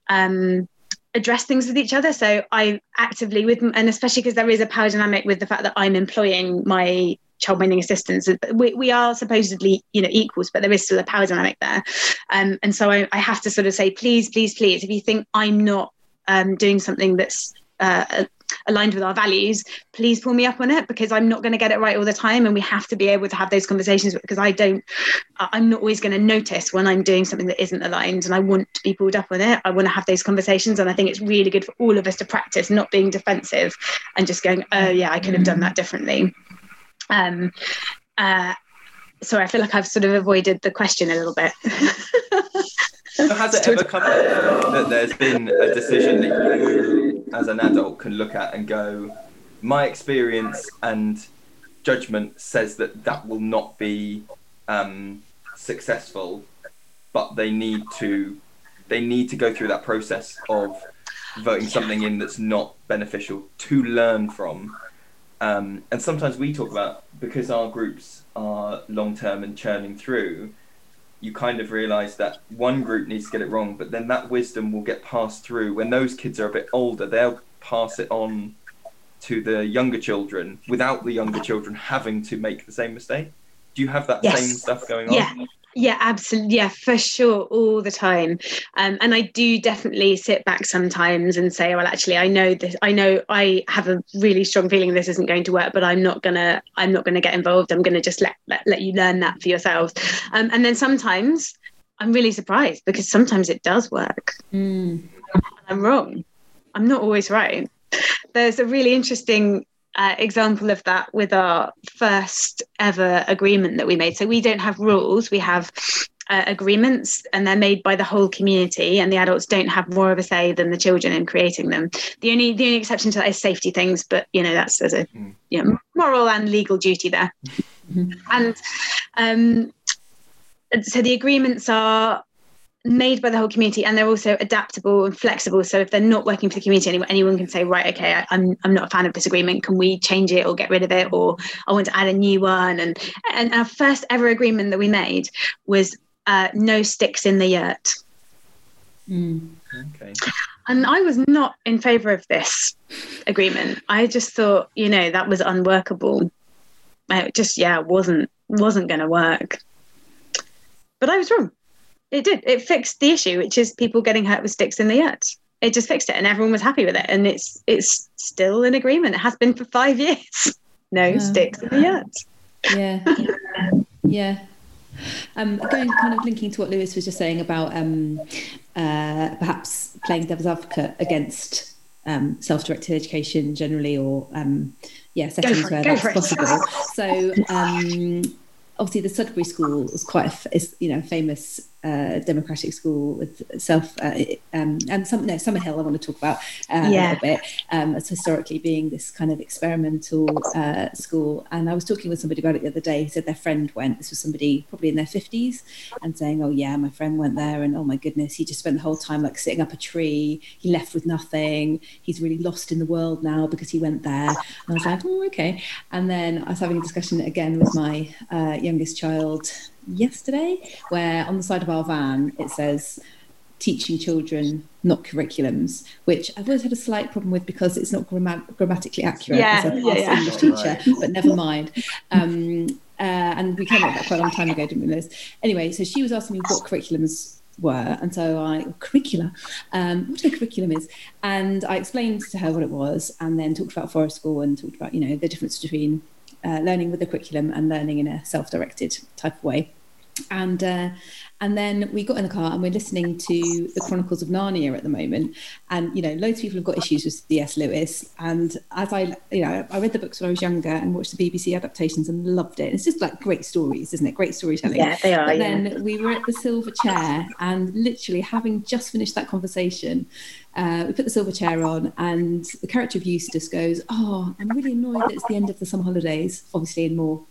um, address things with each other. So I actively with, and especially because there is a power dynamic with the fact that I'm employing my childminding assistants. We, we are supposedly, you know, equals, but there is still a power dynamic there. Um, and so I, I have to sort of say, please, please, please, if you think I'm not um, doing something that's uh, aligned with our values, please pull me up on it because I'm not going to get it right all the time. And we have to be able to have those conversations because I don't, I'm not always going to notice when I'm doing something that isn't aligned and I want to be pulled up on it. I want to have those conversations. And I think it's really good for all of us to practice not being defensive and just going, oh, yeah, I could have done that differently. Um, uh, sorry, I feel like I've sort of avoided the question a little bit. So has it ever come up that there's been a decision that you, as an adult, can look at and go, my experience and judgment says that that will not be um, successful, but they need to they need to go through that process of voting something in that's not beneficial to learn from. Um, and sometimes we talk about because our groups are long term and churning through, you kind of realize that one group needs to get it wrong, but then that wisdom will get passed through. When those kids are a bit older, they'll pass it on to the younger children without the younger children having to make the same mistake. Do you have that Yes. same stuff going on? Yeah. Yeah, absolutely. Yeah, for sure, all the time. Um, and I do definitely sit back sometimes and say, well, actually, I know this. I know I have a really strong feeling this isn't going to work, but I'm not gonna. I'm not gonna get involved. I'm gonna just let let, let you learn that for yourselves. Um, and then sometimes I'm really surprised because sometimes it does work. Mm. I'm wrong. I'm not always right. There's a really interesting uh, example of that with our first ever agreement that we made. So we don't have rules, we have uh, agreements, and they're made by the whole community, and the adults don't have more of a say than the children in creating them. The only the only exception to that is safety things, but you know that's there's a Mm. you know, moral and legal duty there. And um, and so the agreements are made by the whole community and they're also adaptable and flexible. So if they're not working for the community anyone, anyone can say right okay I, I'm, I'm not a fan of this agreement. Can we change it or get rid of it? Or i want to add a new one. And and our first ever agreement that we made was uh, no sticks in the yurt. Mm. Okay. and i was not in favor of this agreement. I just thought you know that was unworkable. It just yeah wasn't wasn't going to work. But i was wrong it did. It fixed the issue which is people getting hurt with sticks in the yurt. It just fixed it and everyone was happy with it. And it's it's still an agreement. It has been for five years. No sticks in the yurt. Yeah. Yeah. Um, going kind of linking to what Lewis was just saying about um, uh, perhaps playing devil's advocate against um, self-directed education generally, or um, yeah, settings where that's possible. So um, obviously, the Sudbury School is quite a, is you know famous uh, democratic school with self uh, um, and some no Summerhill I want to talk about uh, a little bit um, as historically being this kind of experimental uh, school. And I was talking with somebody about it the other day who said their friend went. This was somebody probably in their fifties, and saying, "Oh yeah, my friend went there, and oh my goodness, he just spent the whole time like sitting up a tree. He left with nothing. He's really lost in the world now because he went there." And I was like, "Oh okay." And then I was having a discussion again with my uh, youngest child yesterday, where on the side of our van it says teaching children, not curriculums, which I've always had a slight problem with because it's not gramma- grammatically accurate Yeah, as a past yeah. English teacher, but never mind. Um, uh, and we came up with that quite a long time ago, didn't we, Liz? Anyway, so she was asking me what curriculums were, and so I curricula, um, what a curriculum is, and I explained to her what it was, and then talked about Forest School and talked about you know the difference between uh, learning with the curriculum and learning in a self-directed type of way and uh, and then we got in the car and we're listening to the Chronicles of Narnia at the moment, and you know loads of people have got issues with C.S. Lewis, and as I you know I read the books when I was younger and watched the BBC adaptations and loved it. It's just like great stories, isn't it? Great storytelling. yeah they are But yeah then we were at the silver chair, and literally having just finished that conversation, uh, we put the silver chair on, and the character of Eustace goes, "Oh, I'm really annoyed that it's the end of the summer holidays." Obviously, in more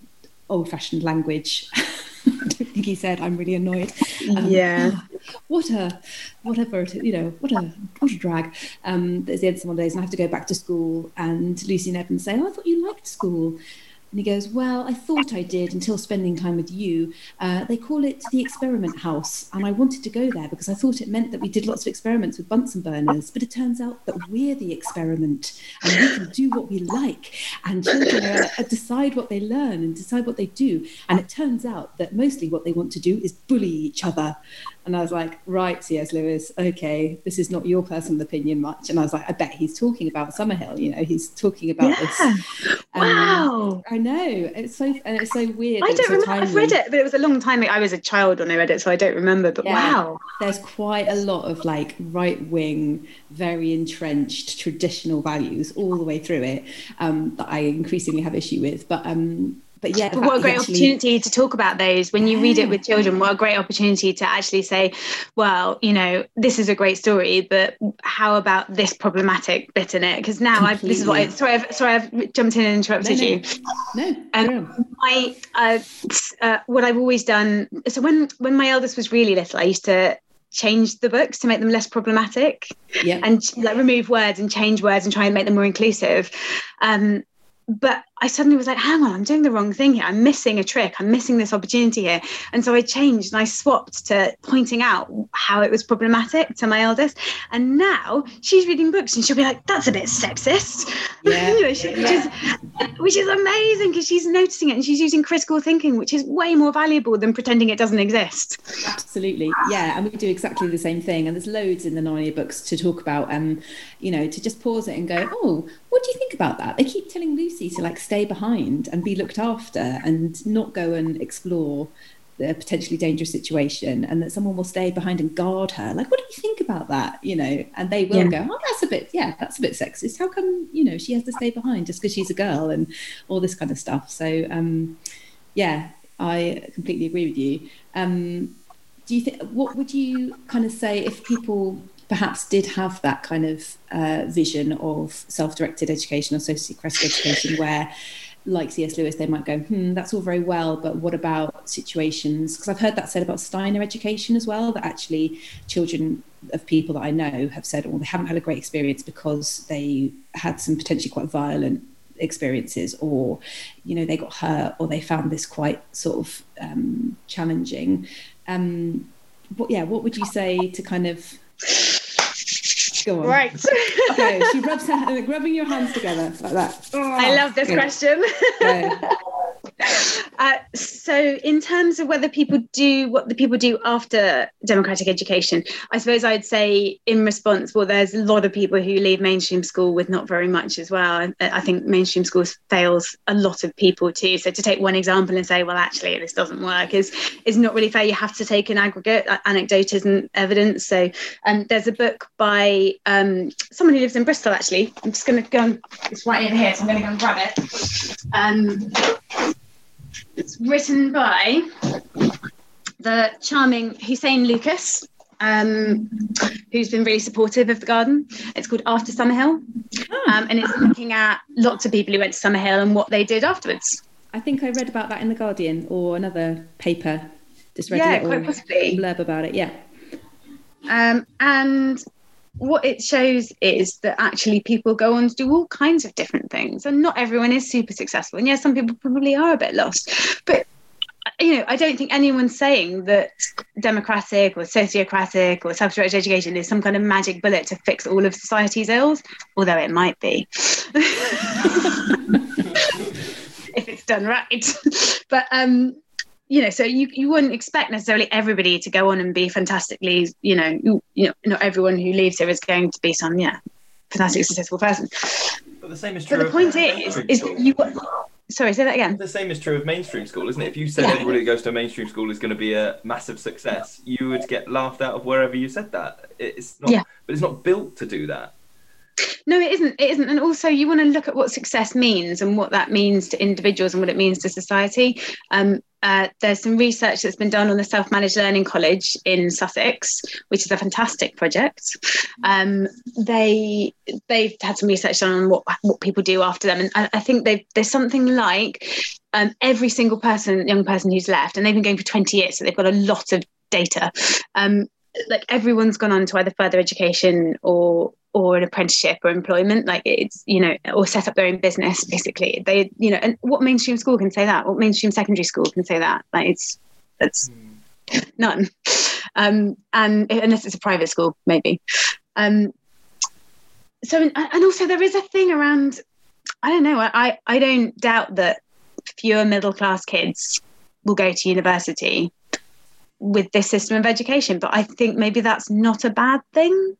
old-fashioned language. I don't think he said, "I'm really annoyed." Um, yeah. "Ah, what a whatever you know what a what a drag. Um there's the end of some days and I have to go back to school and Lucy and Evan say oh I thought you liked school and he goes well I thought I did until spending time with you. Uh, they call it the experiment house and I wanted to go there because I thought it meant that we did lots of experiments with Bunsen burners but it turns out that we're the experiment and we can do what we like and children are, uh, decide what they learn and decide what they do. And it turns out that mostly what they want to do is bully each other and I was like, right, C.S. Lewis, okay, this is not your personal opinion much. And I was like, I bet he's talking about Summerhill, you know, he's talking about this. yeah Um, wow I know. It's so and it's so weird. I don't remember. I've read it, but it was a long time ago. I was a child when I read it, so I don't remember. But Yeah. wow, There's quite a lot of like right wing, very entrenched traditional values all the way through it um, that I increasingly have issue with. But um, but yeah, but what a great actually... opportunity to talk about those when you read it with children. What a great opportunity to actually say, well, you know, this is a great story, but how about this problematic bit in it? Because now I, this is what I, sorry, I've, sorry, I've jumped in and interrupted no, no. you. No, um, I, uh, uh, what I've always done. So when when my eldest was really little, I used to change the books to make them less problematic yeah. and like remove words and change words and try and make them more inclusive um, but I suddenly was like, hang on, I'm doing the wrong thing here. I'm missing a trick. I'm missing this opportunity here. And so I changed and I swapped to pointing out how it was problematic to my eldest. And now she's reading books and she'll be like, that's a bit sexist. Yeah. you know, she, which, is, which is amazing because she's noticing it and she's using critical thinking, which is way more valuable than pretending it doesn't exist. Absolutely. Yeah. And we do exactly the same thing. And there's loads in the Narnia books to talk about, um, you know, to just pause it and go, oh, what do you think about that? They keep telling Lucy to like stay behind and be looked after and not go and explore the potentially dangerous situation and that someone will stay behind and guard her. Like what do you think about that you know? And they will yeah. go oh that's a bit yeah that's a bit sexist. How come you know she has to stay behind just because she's a girl? and all this kind of stuff. So um yeah i completely agree with you. Um do you think what would you kind of say if people perhaps did have that kind of uh, vision of self-directed education or sociocratic education where like C.S. Lewis, they might go, hmm, that's all very well, but what about situations? Because I've heard that said about Steiner education as well, that actually children of people that I know have said, well, they haven't had a great experience because they had some potentially quite violent experiences, or, you know, they got hurt, or they found this quite sort of um, challenging. Um, but yeah, what would you say to kind of Go on. Right. okay, she rubs her, rubbing your hands together like that. Oh, I love this question. uh, so, in terms of whether people do what the people do after democratic education, I suppose I'd say in response, well, there's a lot of people who leave mainstream school with not very much as well. I, I think mainstream schools fails a lot of people too. So, to take one example and say, well, actually, this doesn't work is is not really fair. You have to take an aggregate. Uh, anecdote isn't evidence. So, um, there's a book by um, someone who lives in Bristol. Actually, I'm just going to go. And, it's right in here, so I'm going to go and grab it. Um, it's written by the charming Hussein Lucas, um, who's been really supportive of the garden. It's called After Summerhill, oh. um, and it's looking at lots of people who went to Summerhill and what they did afterwards. I think I read about that in the Guardian or another paper. Just read yeah, a little quite possibly. blurb about it. Yeah. Um, and what it shows is that actually people go on to do all kinds of different things and not everyone is super successful. And yes some people probably are a bit lost. But you know i don't think anyone's saying that democratic or sociocratic or self-directed education is some kind of magic bullet to fix all of society's ills although it might be. If it's done right. But um you know, so you, you wouldn't expect necessarily everybody to go on and be fantastically, you know, you, you know, not everyone who leaves here is going to be some, yeah, fantastic successful person. But the same is true. But the point is, is you. Sorry, say that again. The same is true of mainstream school, isn't it? If you said yeah. everybody who goes to a mainstream school is going to be a massive success, you would get laughed out of wherever you said that. It's not, yeah. but it's not built to do that. No, it isn't. It isn't. And also, you want to look at what success means and what that means to individuals and what it means to society. Um, uh, there's some research that's been done on the Self Managed Learning College in Sussex, which is a fantastic project. Um, they they've had some research done on what what people do after them, and I, I think there's something like um, every single person, young person who's left, and they've been going for 20 years, so they've got a lot of data. Um, like everyone's gone on to either further education or or an apprenticeship or employment. Like it's you know or set up their own business basically. They you know and what mainstream school can say that? What mainstream secondary school can say that? Like it's that's mm. none. Um and unless it's a private school maybe. Um so and also there is a thing around i don't know i i don't doubt that fewer middle class kids will go to university with this system of education but i think maybe that's not a bad thing.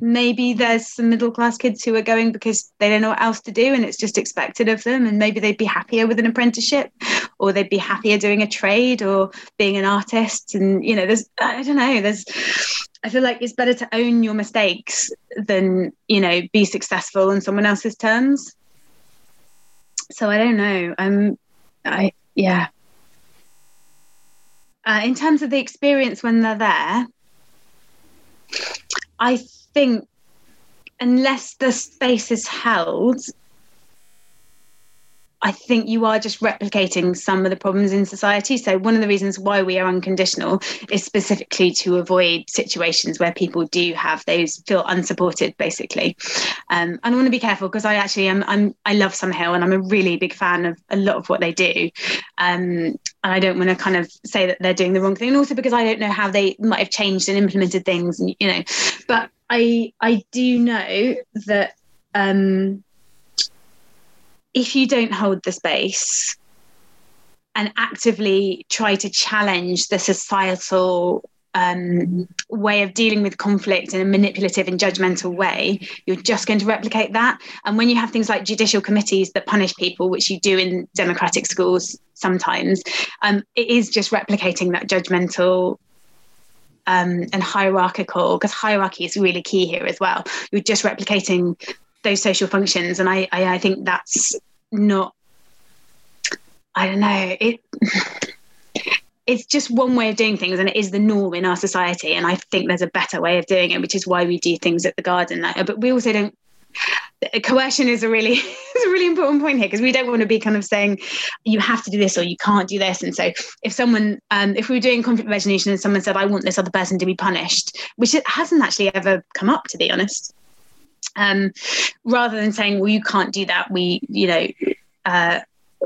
Maybe there's some middle class kids who are going because they don't know what else to do and it's just expected of them and maybe they'd be happier with an apprenticeship or they'd be happier doing a trade or being an artist. And you know there's i don't know there's i feel like it's better to own your mistakes than you know be successful on someone else's terms. So i don't know. Um i yeah. Uh, in terms of the experience when they're there, I think unless the space is held, I think you are just replicating some of the problems in society. So, one of the reasons why we are unconditional is specifically to avoid situations where people do have those feel unsupported, basically. Um, and I want to be careful because I actually am, I'm, I love Summerhill and I'm a really big fan of a lot of what they do. Um, and I don't want to kind of say that they're doing the wrong thing. And also because I don't know how they might have changed and implemented things, and, you know, but I, I do know that. Um, if you don't hold the space and actively try to challenge the societal um, way of dealing with conflict in a manipulative and judgmental way, you're just going to replicate that. And when you have things like judicial committees that punish people, which you do in democratic schools sometimes, um, it is just replicating that judgmental um, and hierarchical, because hierarchy is really key here as well. You're just replicating those social functions and I, I, I think that's not I don't know it it's just one way of doing things and it is the norm in our society and I think there's a better way of doing it which is why we do things at the garden but we also don't coercion is a really is a really important point here because we don't want to be kind of saying you have to do this or you can't do this. And so if someone um, if we were doing conflict resolution and someone said i want this other person to be punished which it hasn't actually ever come up to be honest um, rather than saying, well, you can't do that, we, you know, uh,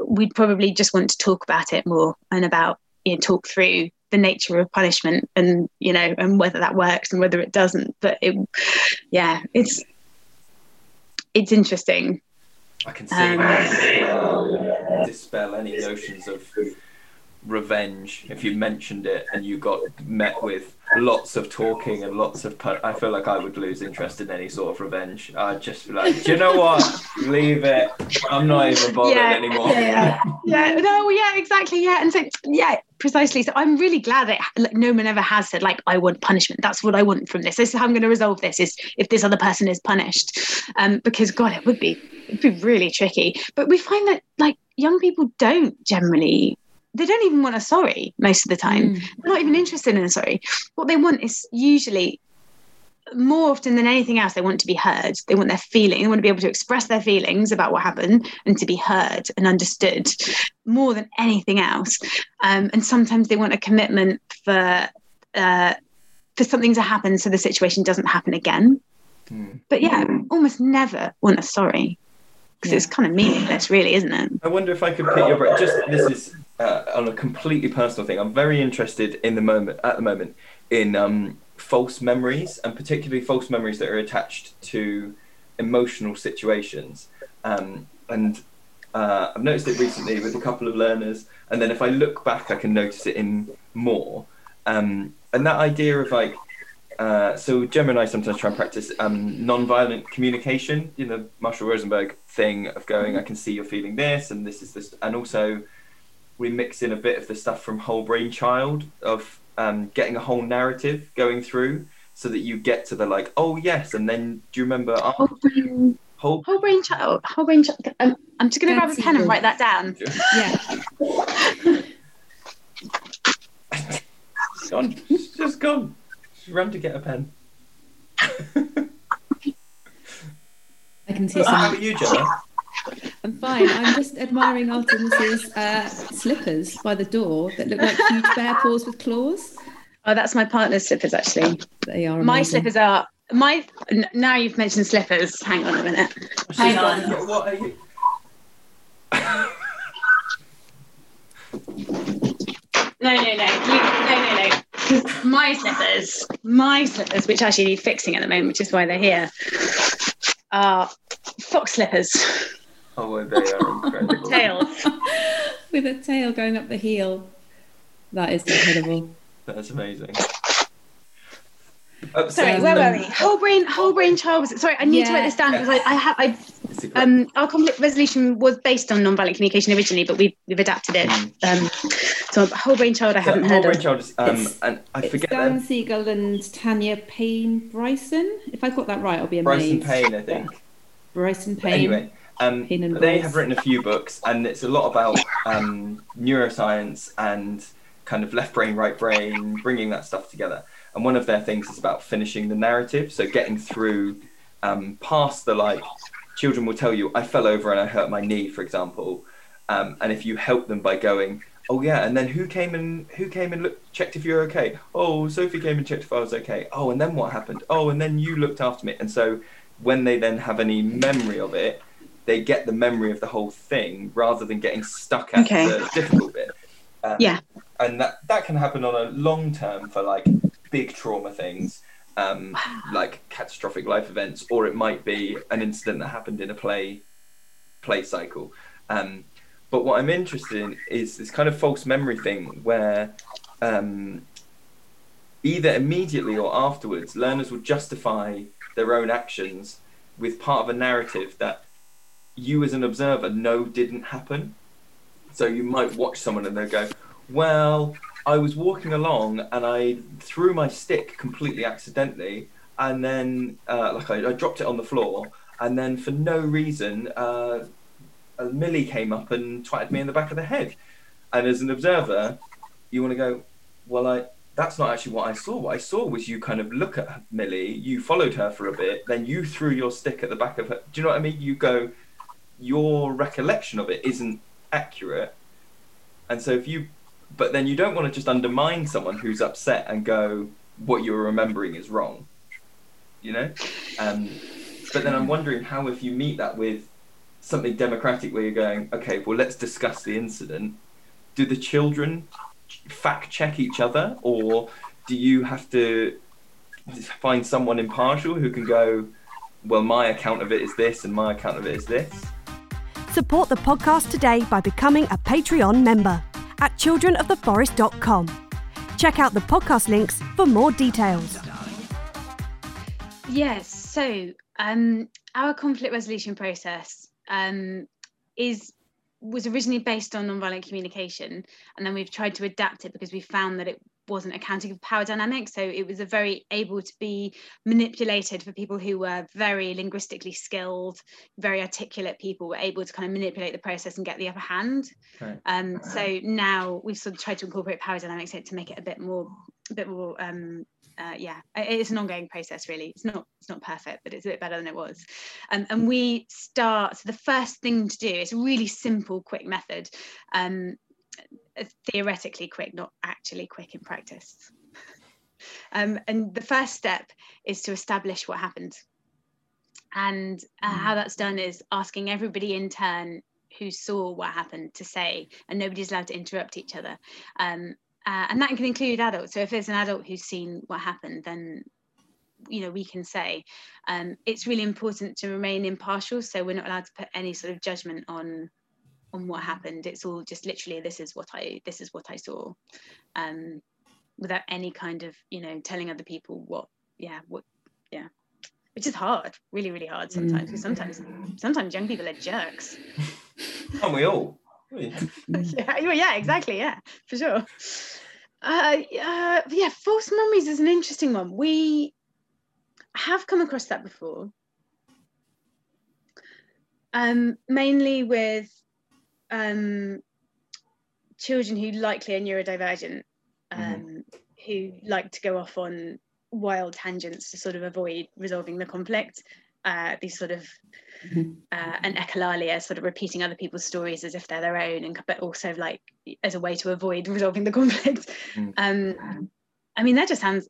we'd probably just want to talk about it more and about, you know, talk through the nature of punishment and, you know, and whether that works and whether it doesn't. But it, yeah, it's, it's interesting. I can see um, dispel any notions of revenge if you mentioned it and you got met with lots of talking and lots of pun- I feel like I would lose interest in any sort of revenge. I'd just be like, do you know what? Leave it. I'm not even bothered yeah, anymore. Yeah, yeah, no, yeah, exactly, yeah, and so yeah, precisely. So I'm really glad that like, no one ever has said like, I want punishment. That's what I want from this. This is how I'm going to resolve this. Is if this other person is punished, um, because God, it would be it'd be really tricky. But we find that like young people don't generally they don't even want a sorry most of the time. Mm. They're not even interested in a sorry. What they want is usually more often than anything else, they want to be heard. They want their feeling. They want to be able to express their feelings about what happened and to be heard and understood more than anything else. Um, and sometimes they want a commitment for uh, for something to happen so the situation doesn't happen again. Mm. But yeah, almost never want a sorry because yeah. it's kind of meaningless, really, isn't it? I wonder if I could pick your brain. Just this is uh, on a completely personal thing. I'm very interested in the moment at the moment in um, false memories and particularly false memories that are attached to emotional situations. Um, and uh, I've noticed it recently with a couple of learners, and then if I look back, I can notice it in more. Um, and that idea of like uh, so Gemma and I sometimes try and practice um, non-violent communication. You know, Marshall Rosenberg thing of going, I can see you're feeling this, and this is this, and also we mix in a bit of the stuff from Whole Brain Child of um, getting a whole narrative going through, so that you get to the like, oh yes, and then do you remember? Oh, whole, brain, whole, whole brain child, whole brain child. Um, I'm just going to grab a pen and write that down. Yeah. gone. It's just gone run to get a pen. I can see some. How are you, Gemma? I'm fine. I'm just admiring Artemis's uh, slippers by the door that look like huge bear paws with claws. Oh, that's my partner's slippers, actually. They are. Amazing. My slippers are my. Now you've mentioned slippers. Hang on a minute. Hang on. What are you? no, no, no, you, no, no, no my slippers, my slippers, which actually need fixing at the moment, which is why they're here, are fox slippers. Oh, they are incredible. Tails. With a tail going up the heel. That is incredible. That's amazing. Oh, sorry, where were we? Whole brain, whole brain child. Was, sorry, I need yeah. to write this down because I, I have, I, um, our conflict resolution was based on non-violent communication originally, but we've we've adapted it. Mm. Um, so whole brain child, I haven't heard whole brain child is, um, and I forget Dan Siegel and Tanya Payne Bryson. If I've got that right, I'll be amazed. Bryson Payne, I think. Yeah. Bryson Payne. Anyway, Um, they have written a few books, and it's a lot about um, neuroscience and kind of left brain, right brain, bringing that stuff together. And one of their things is about finishing the narrative, so getting through um, past the like. Children will tell you, "I fell over and I hurt my knee," for example, um, and if you help them by going, "Oh yeah," and then who came and who came and looked, checked if you're okay? Oh, Sophie came and checked if I was okay. Oh, and then what happened? Oh, and then you looked after me. And so when they then have any memory of it, they get the memory of the whole thing rather than getting stuck at Okay. the difficult bit. Um, Yeah. and that that can happen on a long term for like big trauma things um, like catastrophic life events or it might be an incident that happened in a play play cycle um, but what i'm interested in is this kind of false memory thing where um, either immediately or afterwards learners will justify their own actions with part of a narrative that you as an observer know didn't happen so you might watch someone and they'll go well I was walking along and I threw my stick completely accidentally, and then uh, like I, I dropped it on the floor, and then for no reason, uh, a Millie came up and twatted me in the back of the head. And as an observer, you want to go, well, I that's not actually what I saw. What I saw was you kind of look at Millie, you followed her for a bit, then you threw your stick at the back of her. Do you know what I mean? You go, your recollection of it isn't accurate, and so if you but then you don't want to just undermine someone who's upset and go what you're remembering is wrong you know? Um, but then i'm wondering how if you meet that with something democratic where you're going okay well let's discuss the incident do the children fact check each other? Or do you have to find someone impartial who can go well my account of it is this and my account of it is this Support the podcast today by becoming a Patreon member at childrenoftheforest.com. Check out the podcast links for more details. Yes. So um, our conflict resolution process um, is was originally based on nonviolent communication, and then we've tried to adapt it because we found that it wasn't accounting for power dynamics. So it was a very able to be manipulated for people who were very linguistically skilled, very articulate people were able to kind of manipulate the process and get the upper hand. Right. Um, so now we've sort of tried to incorporate power dynamics in it to make it a bit more, a bit more. Um, uh, yeah, it's an ongoing process. Really, it's not it's not perfect, but it's a bit better than it was. Um, and we start. So the first thing to do is a really simple, quick method. Um, theoretically quick, not actually quick in practice. Um, and the first step is to establish what happened. And uh, how that's done is asking everybody in turn who saw what happened to say, and nobody's allowed to interrupt each other. Um, uh, and that can include adults. So if there's an adult who's seen what happened, then you know we can say um, it's really important to remain impartial. So we're not allowed to put any sort of judgment on on what happened. It's all just literally this is what I this is what I saw, um, without any kind of you know telling other people what yeah what yeah, which is hard, really really hard sometimes. Because sometimes sometimes young people are jerks. aren't we all yeah, yeah, exactly, yeah, for sure. Uh, uh, yeah, false memories is an interesting one. We have come across that before, um, mainly with um, children who likely are neurodivergent, um, Mhm. who like to go off on wild tangents to sort of avoid resolving the conflict. Uh, these sort of Mhm. uh, an echolalia, sort of repeating other people's stories as if they're their own, and but also like as a way to avoid resolving the conflict. Mm. Um, I mean, that just sounds.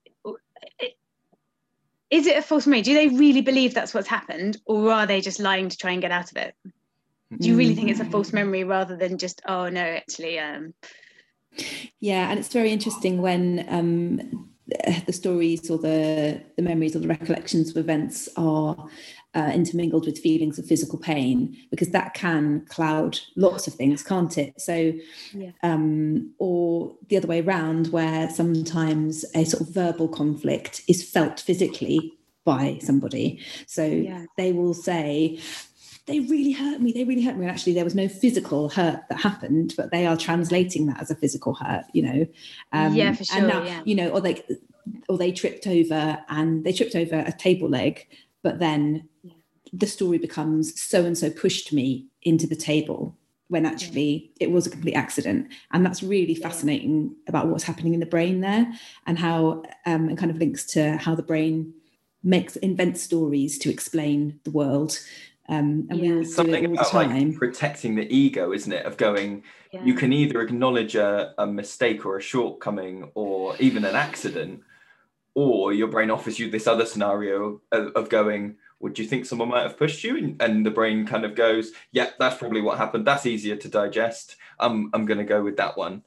Is it a false memory? Do they really believe that's what's happened, or are they just lying to try and get out of it? Do you really think it's a false memory rather than just, oh no, actually, um, Yeah, and it's very interesting when um, the stories or the, the memories or the recollections of events are uh, intermingled with feelings of physical pain, because that can cloud lots of things, can't it? So, Yeah. um, or the other way around, where sometimes a sort of verbal conflict is felt physically by somebody. So Yeah. they will say, they really hurt me. They really hurt me. And actually, there was no physical hurt that happened, but they are translating that as a physical hurt. You know. Um, Yeah, for sure, And now, yeah. you know, or like, or they tripped over and they tripped over a table leg, but then the story becomes so and so pushed me into the table when actually it was a complete accident and that's really fascinating about what's happening in the brain there and how um, and kind of links to how the brain makes invents stories to explain the world um, and yeah. we all something do it all about the time. like protecting the ego isn't it of going Yeah. you can either acknowledge a, a mistake or a shortcoming or even an accident or your brain offers you this other scenario of, of going would you think someone might have pushed you and, and the brain kind of goes yeah that's probably what happened that's easier to digest i'm, I'm going to go with that one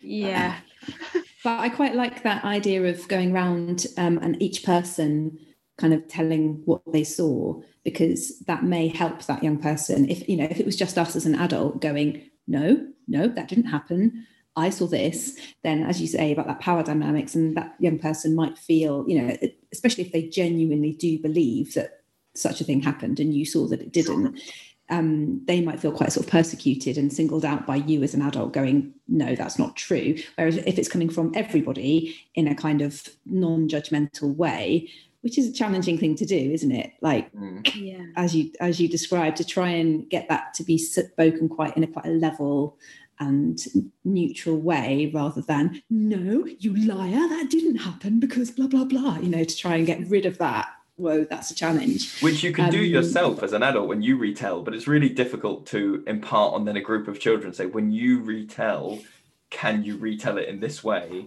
yeah but I quite like that idea of going round um, and each person kind of telling what they saw because that may help that young person. If you know, if it was just us as an adult going, no, no, that didn't happen. I saw this. Then, as you say about that power dynamics, and that young person might feel, you know, especially if they genuinely do believe that such a thing happened and you saw that it didn't. Um, they might feel quite sort of persecuted and singled out by you as an adult, going, no, that's not true. Whereas if it's coming from everybody in a kind of non judgmental way, which is a challenging thing to do, isn't it? Like, Mm. yeah as you as you described, to try and get that to be spoken quite in a quite a level and neutral way rather than no you liar that didn't happen because blah blah blah you know to try and get rid of that whoa that's a challenge which you can do Um, yourself as an adult when you retell but it's really difficult to impart on then a group of children say when you retell can you retell it in this way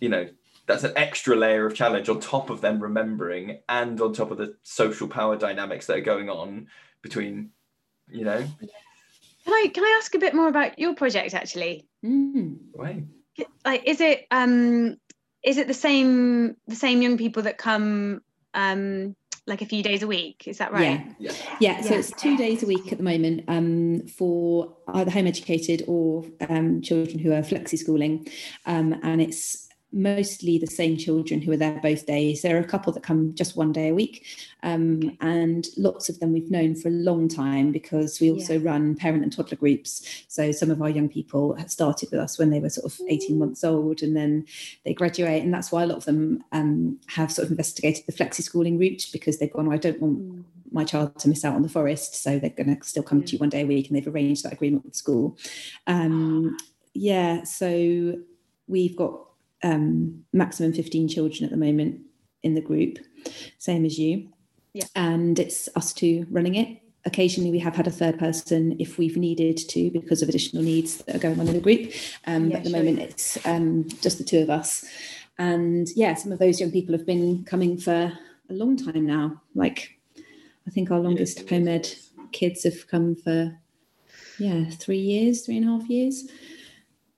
you know that's an extra layer of challenge on top of them remembering and on top of the social power dynamics that are going on between you know can i can i ask a bit more about your project actually Mm. way like is it um is it the same the same young people that come um like a few days a week is that right Yeah. yeah Yeah, so Yeah. it's two days a week at the moment um, for either home educated or um, children who are flexi schooling. Um, and it's mostly the same children who are there both days. There are a couple that come just one day a week. Um, and lots of them we've known for a long time because we also run parent and toddler groups. So some of our young people started with us when they were sort of 18 months old and then they graduate. And that's why a lot of them um, have sort of investigated the flexi schooling route because they've gone, well, I don't want Mm. my child to miss out on the forest so they're going to still come to you one day a week and they've arranged that agreement with school um, yeah so we've got um, maximum 15 children at the moment in the group same as you. Yeah. and it's us two running it. Occasionally we have had a third person if we've needed to because of additional needs that are going on in the group. Um, Yeah, but at the sure. moment it's um, just the two of us. And yeah some of those young people have been coming for a long time now. Like i think our longest home ed kids have come for yeah three years three and a half years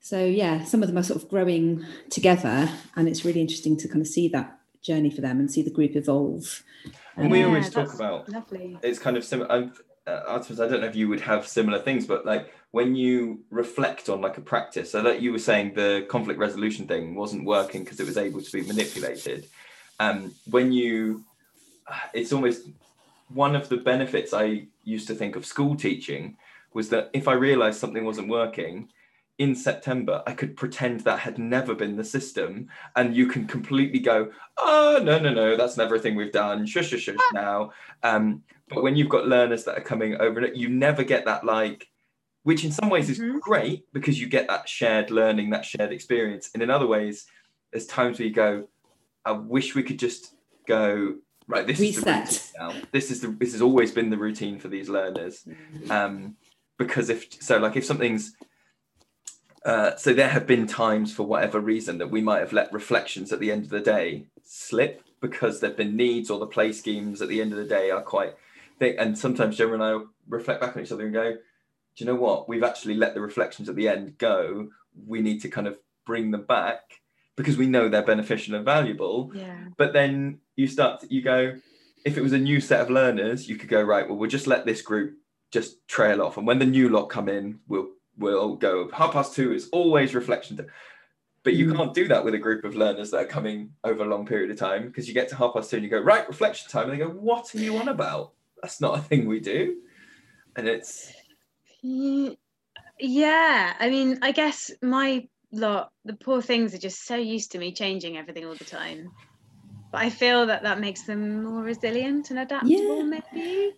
so yeah some of them are sort of growing together and it's really interesting to kind of see that journey for them and see the group evolve And we Yeah, always talk about lovely it's kind of similar. I'm, uh, I don't know if you would have similar things, but like when you reflect on like a practice, so like you were saying, the conflict resolution thing wasn't working because it was able to be manipulated. Um, when you, it's almost one of the benefits I used to think of school teaching was that if I realized something wasn't working, in September, I could pretend that had never been the system, and you can completely go, "Oh no, no, no, that's never a thing we've done." Shush, shush, shush. Now, um, but when you've got learners that are coming over you never get that like, which in some ways is Mhm. great because you get that shared learning, that shared experience, and in other ways, there's times where you go, "I wish we could just go." Right, this is the Reset. routine now. This is the this has always been the routine for these learners um, because if so like if something's uh, so there have been times for whatever reason that we might have let reflections at the end of the day slip because there've been needs or the play schemes at the end of the day are quite thick. And sometimes Gemma and I reflect back on each other and go do you know what? We've actually let the reflections at the end go. We need to kind of bring them back because we know they're beneficial and valuable. Yeah. But then you start to, you go if it was a new set of learners you could go right well we'll just let this group just trail off. And when the new lot come in we'll we'll go half past two is always reflection time. but you Mm. can't do that with a group of learners that are coming over a long period of time because you get to half past two and you go right reflection time and they go what are you on about that's not a thing we do and it's Yeah, I mean, I guess my lot, the poor things are just so used to me changing everything all the time. But I feel that that makes them more resilient and adaptable. Yeah. Maybe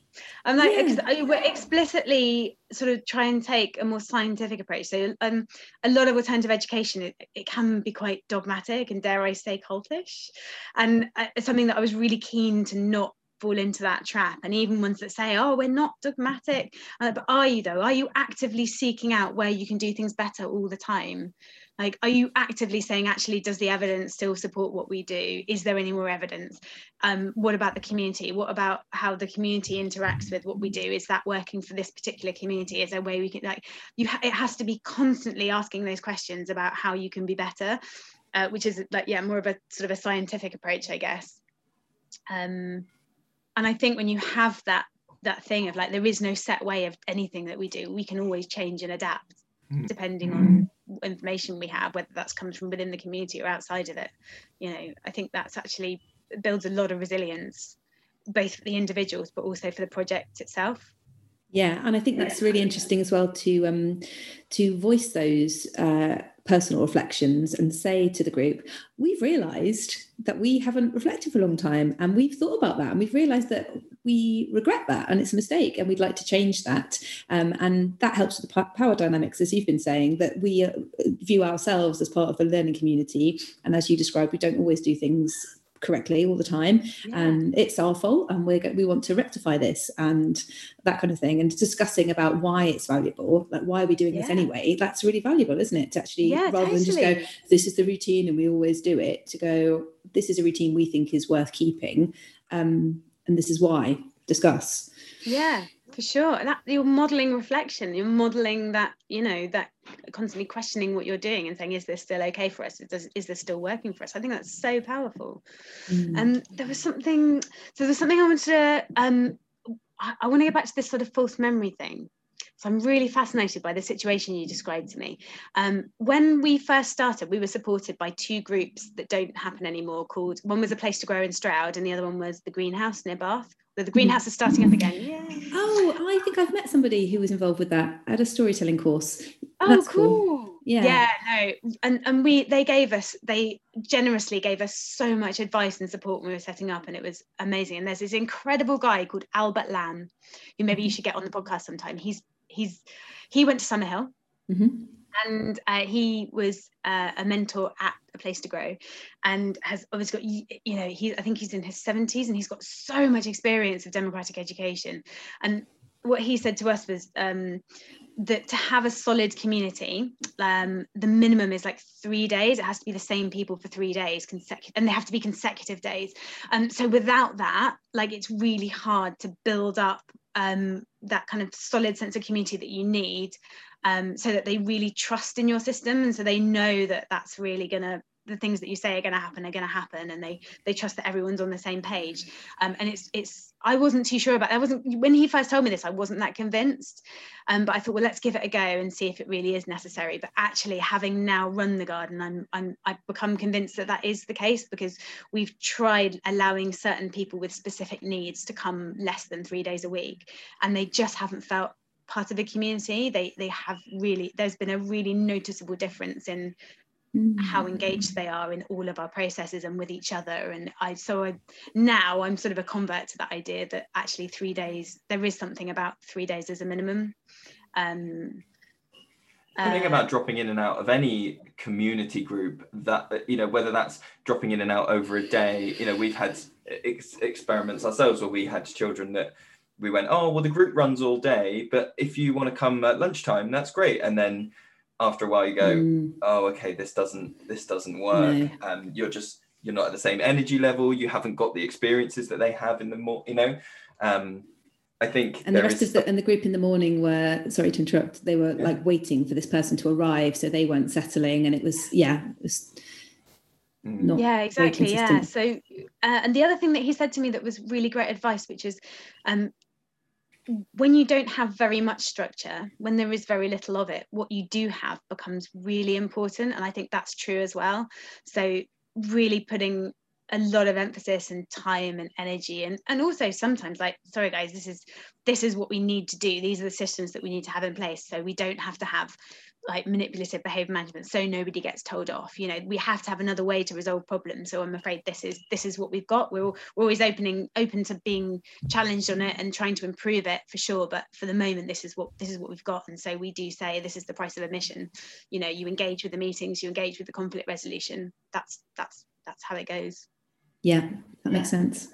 I'm like yeah. we're explicitly sort of try and take a more scientific approach. So um, a lot of alternative education it, it can be quite dogmatic and dare I say cultish, and uh, it's something that I was really keen to not fall into that trap and even ones that say oh we're not dogmatic uh, but are you though are you actively seeking out where you can do things better all the time like are you actively saying actually does the evidence still support what we do? Is there any more evidence? Um, what about the community? What about how the community interacts with what we do? Is that working for this particular community? Is there a way we can like you ha- it has to be constantly asking those questions about how you can be better uh, which is like yeah more of a sort of a scientific approach i guess. Um, and i think when you have that that thing of like there is no set way of anything that we do we can always change and adapt mm. depending on information we have whether that's comes from within the community or outside of it you know i think that's actually builds a lot of resilience both for the individuals but also for the project itself. Yeah, and I think that's really interesting as well to um, to voice those uh, personal reflections and say to the group, we've realised that we haven't reflected for a long time, and we've thought about that, and we've realised that we regret that, and it's a mistake, and we'd like to change that, um, and that helps with the power dynamics, as you've been saying, that we uh, view ourselves as part of a learning community, and as you described, we don't always do things correctly all the time yeah. and it's our fault and we we want to rectify this and that kind of thing and discussing about why it's valuable like why are we doing yeah. this anyway that's really valuable isn't it to actually yeah, rather totally. than just go this is the routine and we always do it to go this is a routine we think is worth keeping um, and this is why discuss yeah for sure that you're modeling reflection you're modeling that you know that constantly questioning what you're doing and saying is this still okay for us is, is this still working for us i think that's so powerful mm. and um, there was something so there's something i wanted to um I, I want to go back to this sort of false memory thing so I'm really fascinated by the situation you described to me. Um, when we first started, we were supported by two groups that don't happen anymore. Called one was a place to grow in Stroud, and the other one was the Greenhouse near Bath. The, the greenhouse is starting up again. Yeah. Oh, I think I've met somebody who was involved with that at a storytelling course. Oh, That's cool. cool. Yeah. Yeah, no. And and we they gave us they generously gave us so much advice and support when we were setting up and it was amazing. And there's this incredible guy called Albert Lamb, who maybe you mm-hmm. should get on the podcast sometime. He's he's he went to Summerhill. Mm-hmm. And uh, he was uh, a mentor at a place to grow, and has obviously got you know he I think he's in his 70s and he's got so much experience of democratic education. And what he said to us was um, that to have a solid community, um, the minimum is like three days. It has to be the same people for three days consecutive, and they have to be consecutive days. And um, so without that, like it's really hard to build up um, that kind of solid sense of community that you need um, so that they really trust in your system and so they know that that's really going to the things that you say are going to happen are going to happen and they they trust that everyone's on the same page. Um, and it's it's i wasn't too sure about i wasn't when he first told me this i wasn't that convinced. Um, but i thought well let's give it a go and see if it really is necessary. But actually having now run the garden i'm i'm i've become convinced that that is the case because we've tried allowing certain people with specific needs to come less than three days a week and they just haven't felt part of the community they they have really there's been a really noticeable difference in how engaged they are in all of our processes and with each other. And i so i now i'm sort of a convert to that idea that actually three days there is something about three days as a minimum. Um the thing about dropping in and out of any community group that you know whether that's dropping in and out over a day you know we've had ex- experiments ourselves where we had children that we went oh well the group runs all day but if you want to come at lunchtime that's great and then after a while you go mm. oh okay this doesn't this doesn't work no. um, you're just you're not at the same energy level you haven't got the experiences that they have in the more you know um, I think and the rest of the and the group in the morning were sorry to interrupt they were yeah. like waiting for this person to arrive so they weren't settling and it was yeah it was mm. yeah exactly yeah so uh, and the other thing that he said to me that was really great advice which is um, when you don't have very much structure, when there is very little of it, what you do have becomes really important. And I think that's true as well. So, really putting a lot of emphasis and time and energy and and also sometimes like sorry guys this is this is what we need to do these are the systems that we need to have in place so we don't have to have like manipulative behavior management so nobody gets told off you know we have to have another way to resolve problems. So i'm afraid this is this is what we've got. We're, we're always opening open to being challenged on it and trying to improve it for sure. But for the moment this is what this is what we've got. And so we do say this is the price of admission. You know you engage with the meetings you engage with the conflict resolution. That's that's that's how it goes. Yeah that makes sense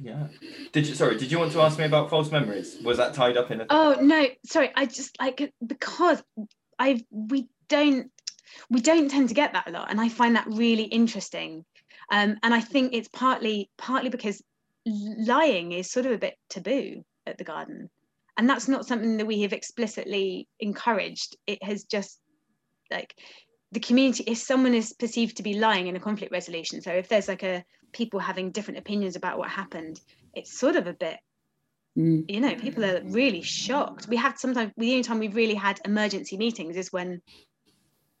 yeah. Did you sorry, did you want to ask me about false memories? Was that tied up in a Oh no, sorry, I just like because I we don't we don't tend to get that a lot and I find that really interesting. Um, and I think it's partly partly because lying is sort of a bit taboo at the garden. And that's not something that we have explicitly encouraged. It has just like the community if someone is perceived to be lying in a conflict resolution so if there's like a people having different opinions about what happened it's sort of a bit mm. you know people are really shocked we have sometimes the only time we've really had emergency meetings is when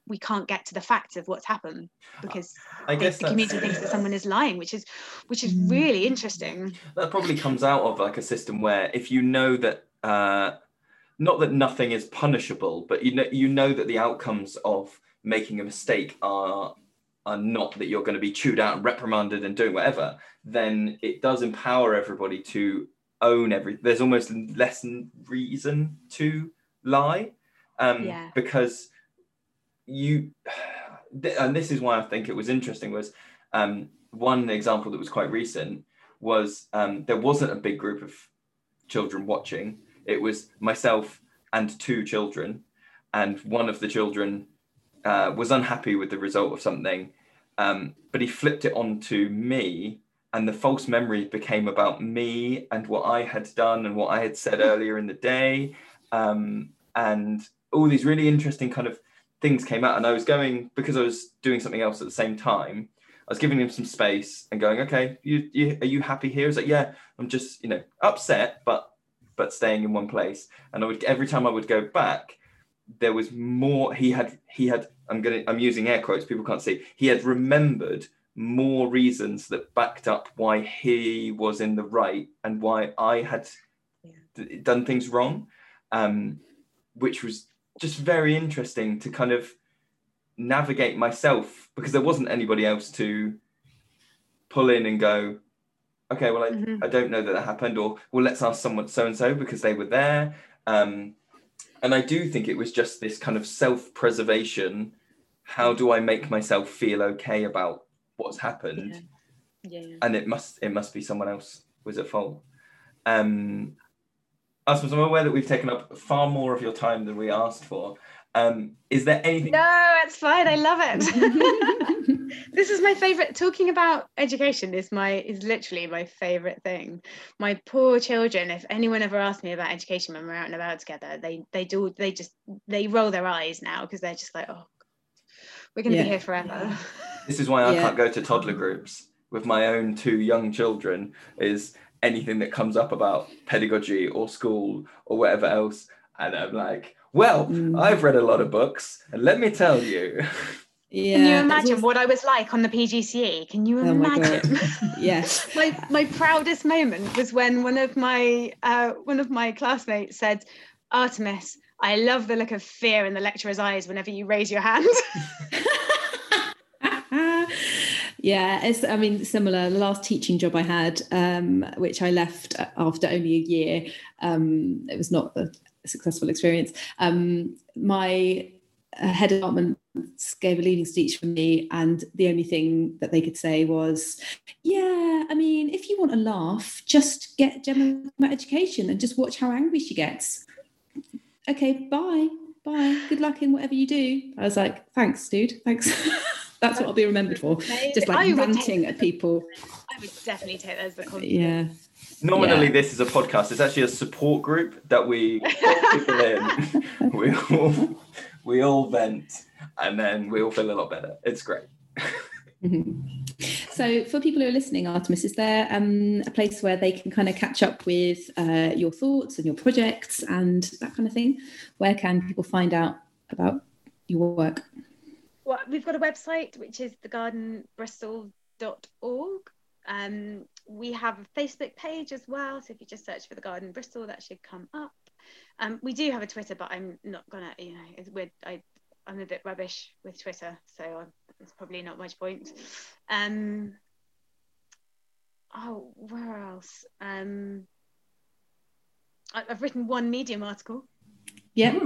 we can't get to the facts of what's happened because I guess the community thinks that someone is lying, which is which is mm. really interesting. That probably comes out of like a system where if you know that uh, not that nothing is punishable, but you know you know that the outcomes of making a mistake are are not that you're going to be chewed out and reprimanded and doing whatever, then it does empower everybody to own every. There's almost less reason to lie, um, yeah. because you. And this is why I think it was interesting. Was um, one example that was quite recent was um, there wasn't a big group of children watching. It was myself and two children, and one of the children uh, was unhappy with the result of something, um, but he flipped it onto me, and the false memory became about me and what I had done and what I had said earlier in the day, um, and all these really interesting kind of things came out. And I was going because I was doing something else at the same time. I was giving him some space and going, okay, you, you are you happy here? He's like, yeah, I'm just you know upset, but but staying in one place. And I would every time I would go back, there was more. He had he had I'm going to, I'm using air quotes, people can't see. He had remembered more reasons that backed up why he was in the right and why I had yeah. done things wrong, um, which was just very interesting to kind of navigate myself because there wasn't anybody else to pull in and go, okay, well, I, mm-hmm. I don't know that that happened, or well, let's ask someone so and so because they were there. Um, and I do think it was just this kind of self preservation. How do I make myself feel okay about what's happened? Yeah. yeah. And it must it must be someone else was at fault. Um, Artemis, I'm aware that we've taken up far more of your time than we asked for. Um, is there anything? No, it's fine. I love it. this is my favorite. Talking about education is my is literally my favorite thing. My poor children. If anyone ever asks me about education when we're out and about together, they they do they just they roll their eyes now because they're just like, oh, we're going to yeah. be here forever. This is why I yeah. can't go to toddler groups with my own two young children. Is anything that comes up about pedagogy or school or whatever else, and I'm like well, mm. I've read a lot of books, and let me tell you. Yeah. Can you imagine what I was like on the PGCE? Can you oh imagine? yes. my my proudest moment was when one of my uh, one of my classmates said, Artemis, I love the look of fear in the lecturer's eyes whenever you raise your hand. yeah, it's I mean similar. The last teaching job I had, um, which I left after only a year, um, it was not a successful experience. Um, my uh, head of department gave a leading speech for me, and the only thing that they could say was, "Yeah, I mean, if you want a laugh, just get Gemma education and just watch how angry she gets." Okay, bye, bye. Good luck in whatever you do. I was like, "Thanks, dude. Thanks." That's what I'll be remembered for. Just like ranting at people. I would definitely take that as a compliment. Yeah. Nominally, yeah. this is a podcast. It's actually a support group that we people in. We all we all vent, and then we all feel a lot better. It's great. So, for people who are listening, Artemis, is there um, a place where they can kind of catch up with uh, your thoughts and your projects and that kind of thing? Where can people find out about your work? Well, we've got a website which is thegardenbristol.org. Um, we have a Facebook page as well. So if you just search for the Garden Bristol, that should come up. Um, we do have a Twitter, but I'm not gonna, you know, it's weird. I I'm a bit rubbish with Twitter, so I'm, it's probably not much point. Um, oh, where else? Um, I, I've written one Medium article. Yeah.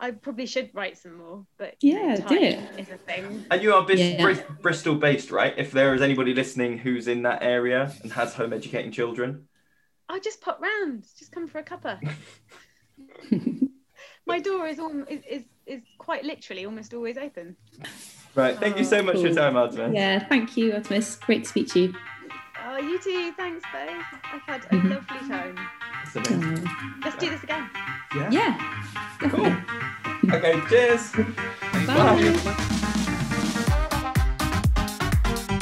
I probably should write some more, but Yeah, do time it. is a thing. And you are Bis- Yeah. Bris- Bristol based, right? If there is anybody listening who's in that area and has home educating children, I'll just pop round, just come for a cuppa. My door is, all, is is is quite literally almost always open. right? Thank you so much for your time, Artemis. Yeah, thank you, Artemis. Great to speak to you. Oh, you too. Thanks, both. I've had a Mhm. lovely time. It's amazing. Let's do this again. Yeah. Yeah. Cool. Okay. Cheers. Bye.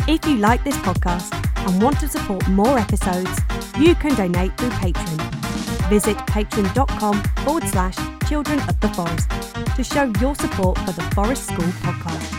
If you like this podcast and want to support more episodes, you can donate through Patreon. Visit patreon.com forward slash children of the forest to show your support for the Forest School podcast.